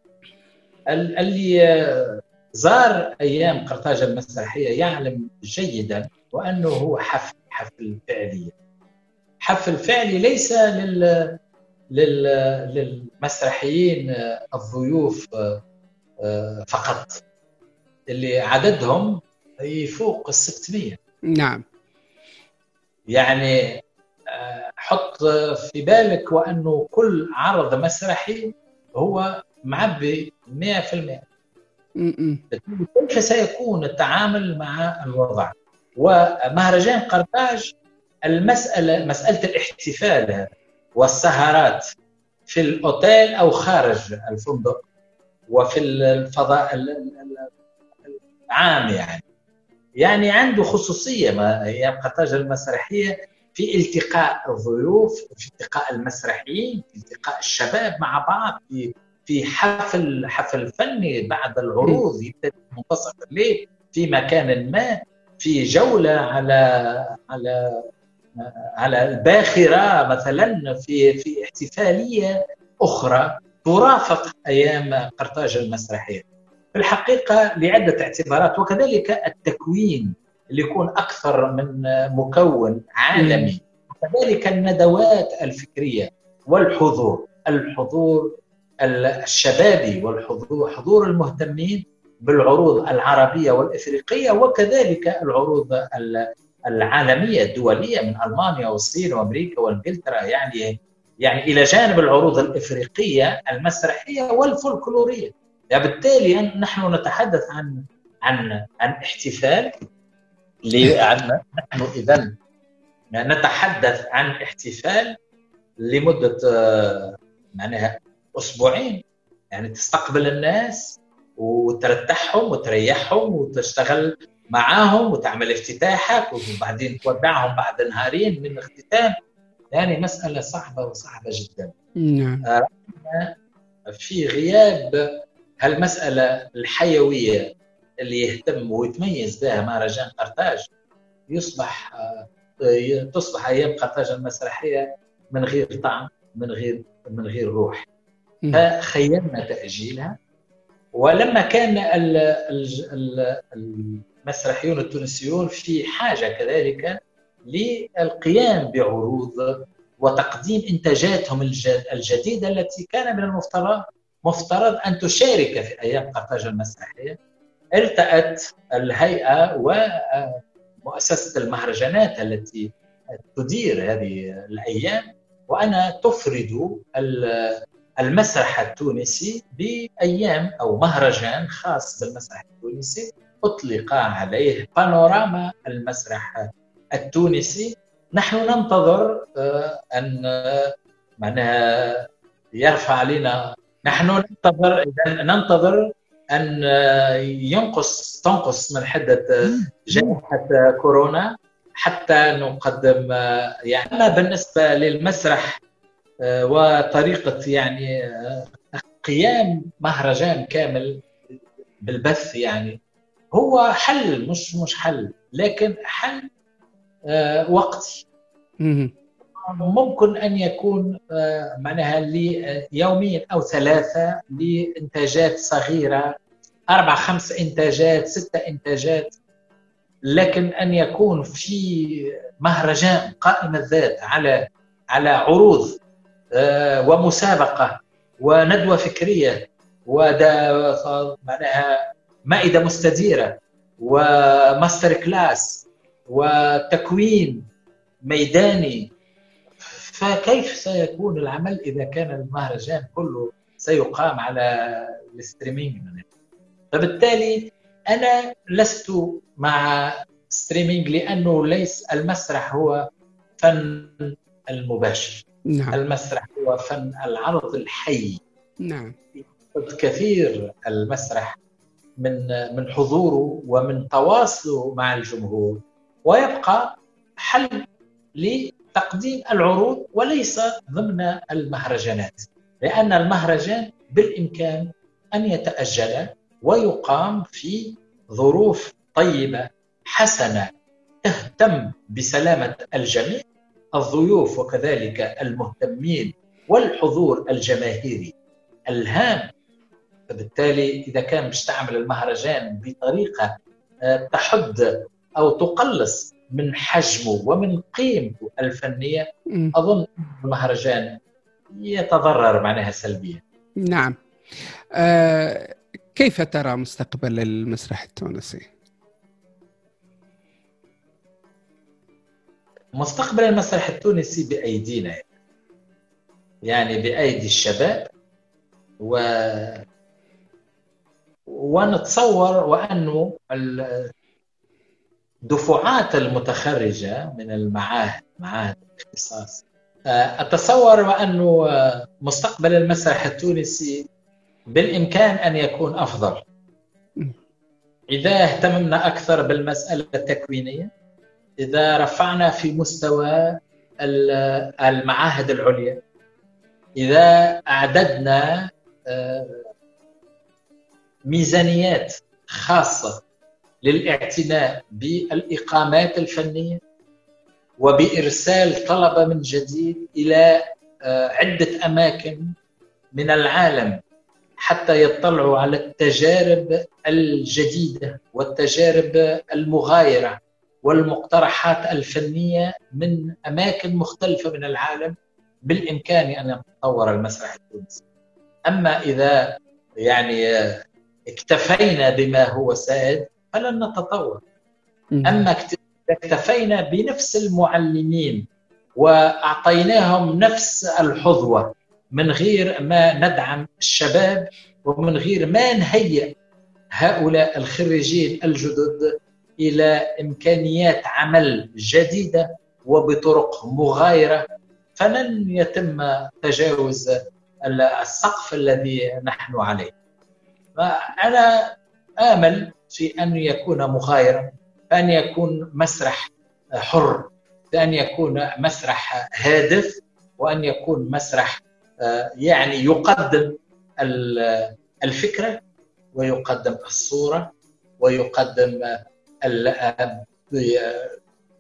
اللي آه، زار أيام قرطاج المسرحية يعلم جيدا وأنه هو حفل حفل فعلي حفل فعلي ليس لل للمسرحيين الضيوف آه، فقط. اللي عددهم يفوق ال 600 نعم. يعني آه، حط في بالك وأنه كل عرض مسرحي هو معبي 100% كيف سيكون التعامل مع الوضع؟ ومهرجان قرطاج المسألة مسألة الاحتفال والسهرات في الأوتيل أو خارج الفندق. وفي الفضاء العام يعني. يعني عنده خصوصية ما هي قطاج المسرحية في التقاء الضيوف في التقاء المسرحيين في التقاء الشباب مع بعض في في حفل حفل فني بعد العروض منتصف الليل في مكان ما في جولة على على على الباخرة مثلا في في احتفالية أخرى. ترافق أيام قرطاج المسرحية. في الحقيقة لعدة اعتبارات وكذلك التكوين اللي يكون أكثر من مكون عالمي. وكذلك الندوات الفكرية والحضور الحضور الشبابي والحضور حضور المهتمين بالعروض العربية والإفريقية وكذلك العروض العالمية الدولية من ألمانيا والصين وأمريكا وإنجلترا. يعني يعني إلى جانب العروض الإفريقية المسرحية والفولكلورية. يعني بالتالي نحن نتحدث عن عن عن احتفال عن نحن اذا نتحدث عن احتفال لمدة آه، معناها أسبوعين. يعني تستقبل الناس وترتاحهم وتريحهم وتشتغل معاهم وتعمل افتتاحك وبعدين تودعهم بعد نهارين من الاختتام يعني مسألة صعبة وصعبة جدا. نعم. آه، في غياب هالمسألة الحيوية اللي يهتم ويتميز بها مهرجان قرطاج. يصبح آه، تصبح أيام قرطاج المسرحية من غير طعم من غير من غير روح. فخيرنا تأجيلها. ولما كان المسرحيون التونسيون في حاجة كذلك للقيام بعروض وتقديم إنتاجاتهم الجديدة التي كان من المفترض مفترض أن تشارك في أيام قرطاج المسرحيه التأت الهيئة ومؤسسة المهرجانات التي تدير هذه الأيام وأنا تفرد المسرح التونسي بأيام أو مهرجان خاص بالمسرح التونسي أطلق عليه بانوراما المسرح التونسي نحن ننتظر آه، أن آه، معناها يرفع علينا نحن ننتظر ننتظر أن آه، ينقص تنقص من حدة جائحة كورونا حتى نقدم يعني أما بالنسبة للمسرح وطريقة يعني قيام مهرجان كامل بالبث يعني هو حل مش مش حل لكن حل آه، وقتي. ممكن أن يكون آه، معناها ليومين أو ثلاثة لإنتاجات صغيرة أربع خمس إنتاجات ستة إنتاجات لكن أن يكون في مهرجان قائم الذات على على عروض آه، ومسابقة وندوة فكرية ودا معناها مائدة مستديرة و masterclass وتكوين ميداني. فكيف سيكون العمل إذا كان المهرجان كله سيقام على ال streaming فبالتالي أنا لست مع ستريمينج لأنه ليس المسرح هو فن المباشر. نعم. المسرح هو فن العرض الحي. نعم. كثير المسرح من من حضوره ومن تواصله مع الجمهور. ويبقى حل لتقديم العروض وليس ضمن المهرجانات لأن المهرجان بالإمكان أن يتأجل ويقام في ظروف طيبة حسنة تهتم بسلامة الجميع الضيوف وكذلك المهتمين والحضور الجماهيري الهام. فبالتالي إذا كان باش تعمل المهرجان بطريقة آه، تحد أو تقلص من حجمه ومن قيمته الفنية أظن المهرجان يتضرر معناها سلبيا. نعم. آه كيف ترى مستقبل المسرح التونسي؟ مستقبل المسرح التونسي بأيدينا. يعني بأيدي الشباب و ونتصور وانه دفعات المتخرجة من المعاهد معاهد الاختصاص. آه، أتصور وأنه آه، مستقبل المسرح التونسي بالإمكان أن يكون أفضل. إذا اهتممنا أكثر بالمسألة التكوينية إذا رفعنا في مستوى المعاهد العليا إذا أعددنا آه، ميزانيات خاصة للاعتناء بالإقامات الفنية وبإرسال طلبه من جديد إلى آه، عدة أماكن من العالم حتى يطلعوا على التجارب الجديدة والتجارب المغايرة والمقترحات الفنية من أماكن مختلفة من العالم بالإمكان أن يتطور المسرح التونسي. أما إذا يعني اكتفينا بما هو سائد فلن نتطور. اما اكتفينا بنفس المعلمين وأعطيناهم نفس الحظوة من غير ما ندعم الشباب ومن غير ما نهيئ هؤلاء الخريجين الجدد إلى إمكانيات عمل جديدة وبطرق مغايرة فلن يتم تجاوز السقف الذي نحن عليه فأنا آمل في أن يكون مغايرا أن يكون مسرح حر بان يكون مسرح هادف وأن يكون مسرح آه، يعني يقدم الفكرة ويقدم الصورة ويقدم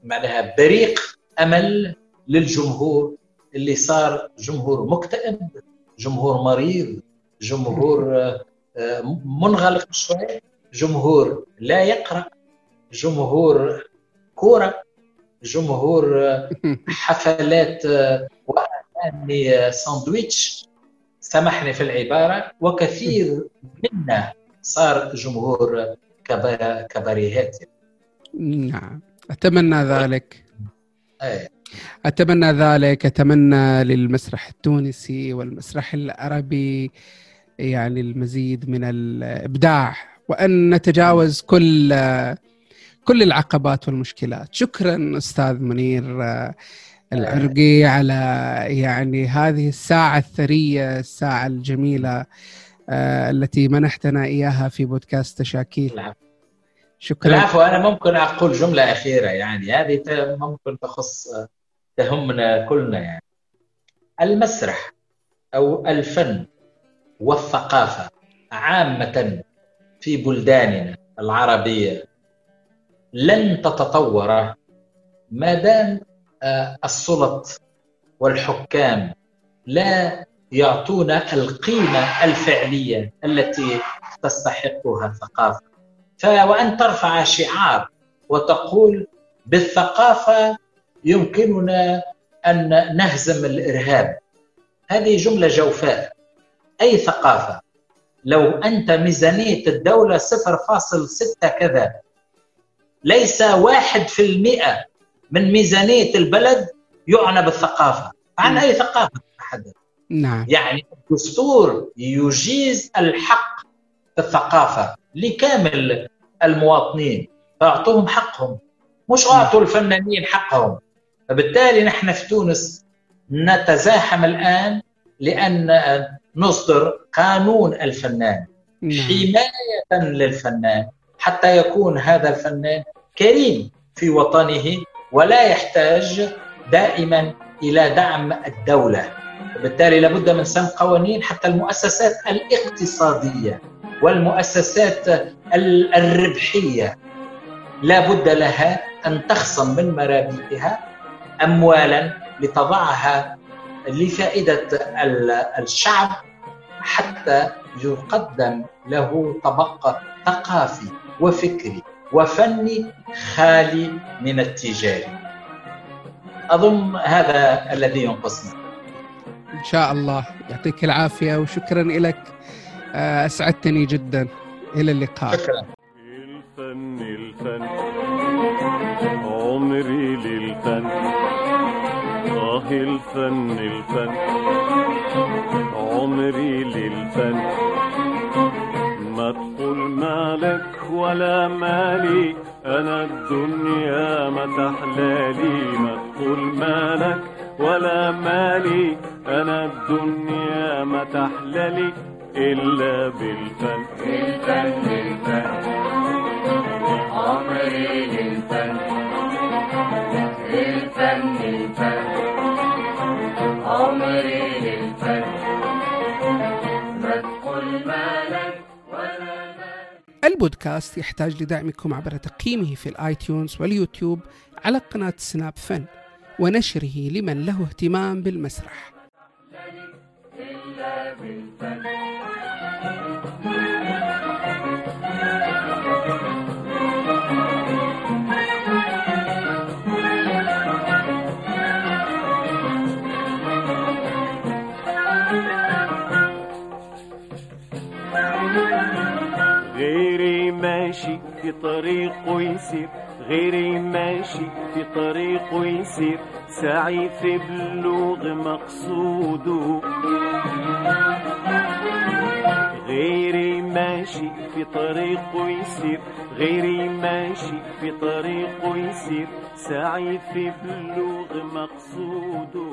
معناها بريق أمل للجمهور اللي صار جمهور مكتئب جمهور مريض جمهور آه، منغلق شوي جمهور لا يقرأ جمهور كورة جمهور آه، حفلات آه، وأغاني ساندويتش. سامحني في العبارة. وكثير منا صار جمهور كباريهات. نعم. أتمنى ذلك. أي. أتمنى ذلك. أتمنى للمسرح التونسي والمسرح العربي يعني المزيد من الإبداع. وأن نتجاوز كل كل العقبات والمشكلات. شكرا أستاذ منير العرقي على يعني هذه الساعة الثرية الساعة الجميلة آه، التي منحتنا إياها في بودكاست تشاكيل. العفو. شكرا. العفو أنا ممكن أقول جملة أخيرة يعني. هذه ممكن تخص تهمنا كلنا يعني. المسرح أو الفن والثقافة عامة في بلداننا العربية لن تتطور ما دام آه، السلط والحكام لا يعطونا القيمة الفعلية التي تستحقها الثقافة. وان ترفع شعار وتقول بالثقافة يمكننا أن نهزم الإرهاب. هذه جملة جوفاء. أي ثقافة؟ لو أنت ميزانية الدولة 0.6 كذا ليس واحد في المئة من ميزانية البلد يعنى بالثقافة. عن أي ثقافة تتحدث؟ نعم. يعني الدستور يجيز الحق في الثقافة لكامل المواطنين فأعطوهم حقهم مش نعم. أعطوا الفنانين حقهم. فبالتالي نحن في تونس نتزاحم الآن لأن نصدر قانون الفنان. نعم. حماية للفنان حتى يكون هذا الفنان كريم في وطنه ولا يحتاج دائما إلى دعم الدولة. وبالتالي لابد من سن قوانين حتى المؤسسات الاقتصادية والمؤسسات الربحية. لا بد لها أن تخصم من مرابيحها اموالا لتضعها لفائدة الشعب حتى يقدم له طبق ثقافي وفكري وفني خالي من التجاري. أظن هذا الذي ينقصنا. إن شاء الله. يعطيك العافية وشكرا لك آه، أسعدتني جدا. إلى اللقاء. شكرا. الفن الفن. عمري للفن. آه الفن الفن. عمري للفن ما تقول مالك ولا مالي أنا الدنيا ما تحلالي ما تقول مالك ولا مالي أنا الدنيا ما تحلالي إلا بالفن. الفن الفن عمري للفن الفن الفن البودكاست يحتاج لدعمكم عبر تقييمه في الايتيونز واليوتيوب على قناة سناب فن ونشره لمن له اهتمام بالمسرح. في طريقه يسير غيري ماشي في طريقه يسير. سعي في بلوغ مقصوده. غيري ماشي في طريقه يسير غيري ماشي في طريقه يسير. سعي في بلوغ مقصوده.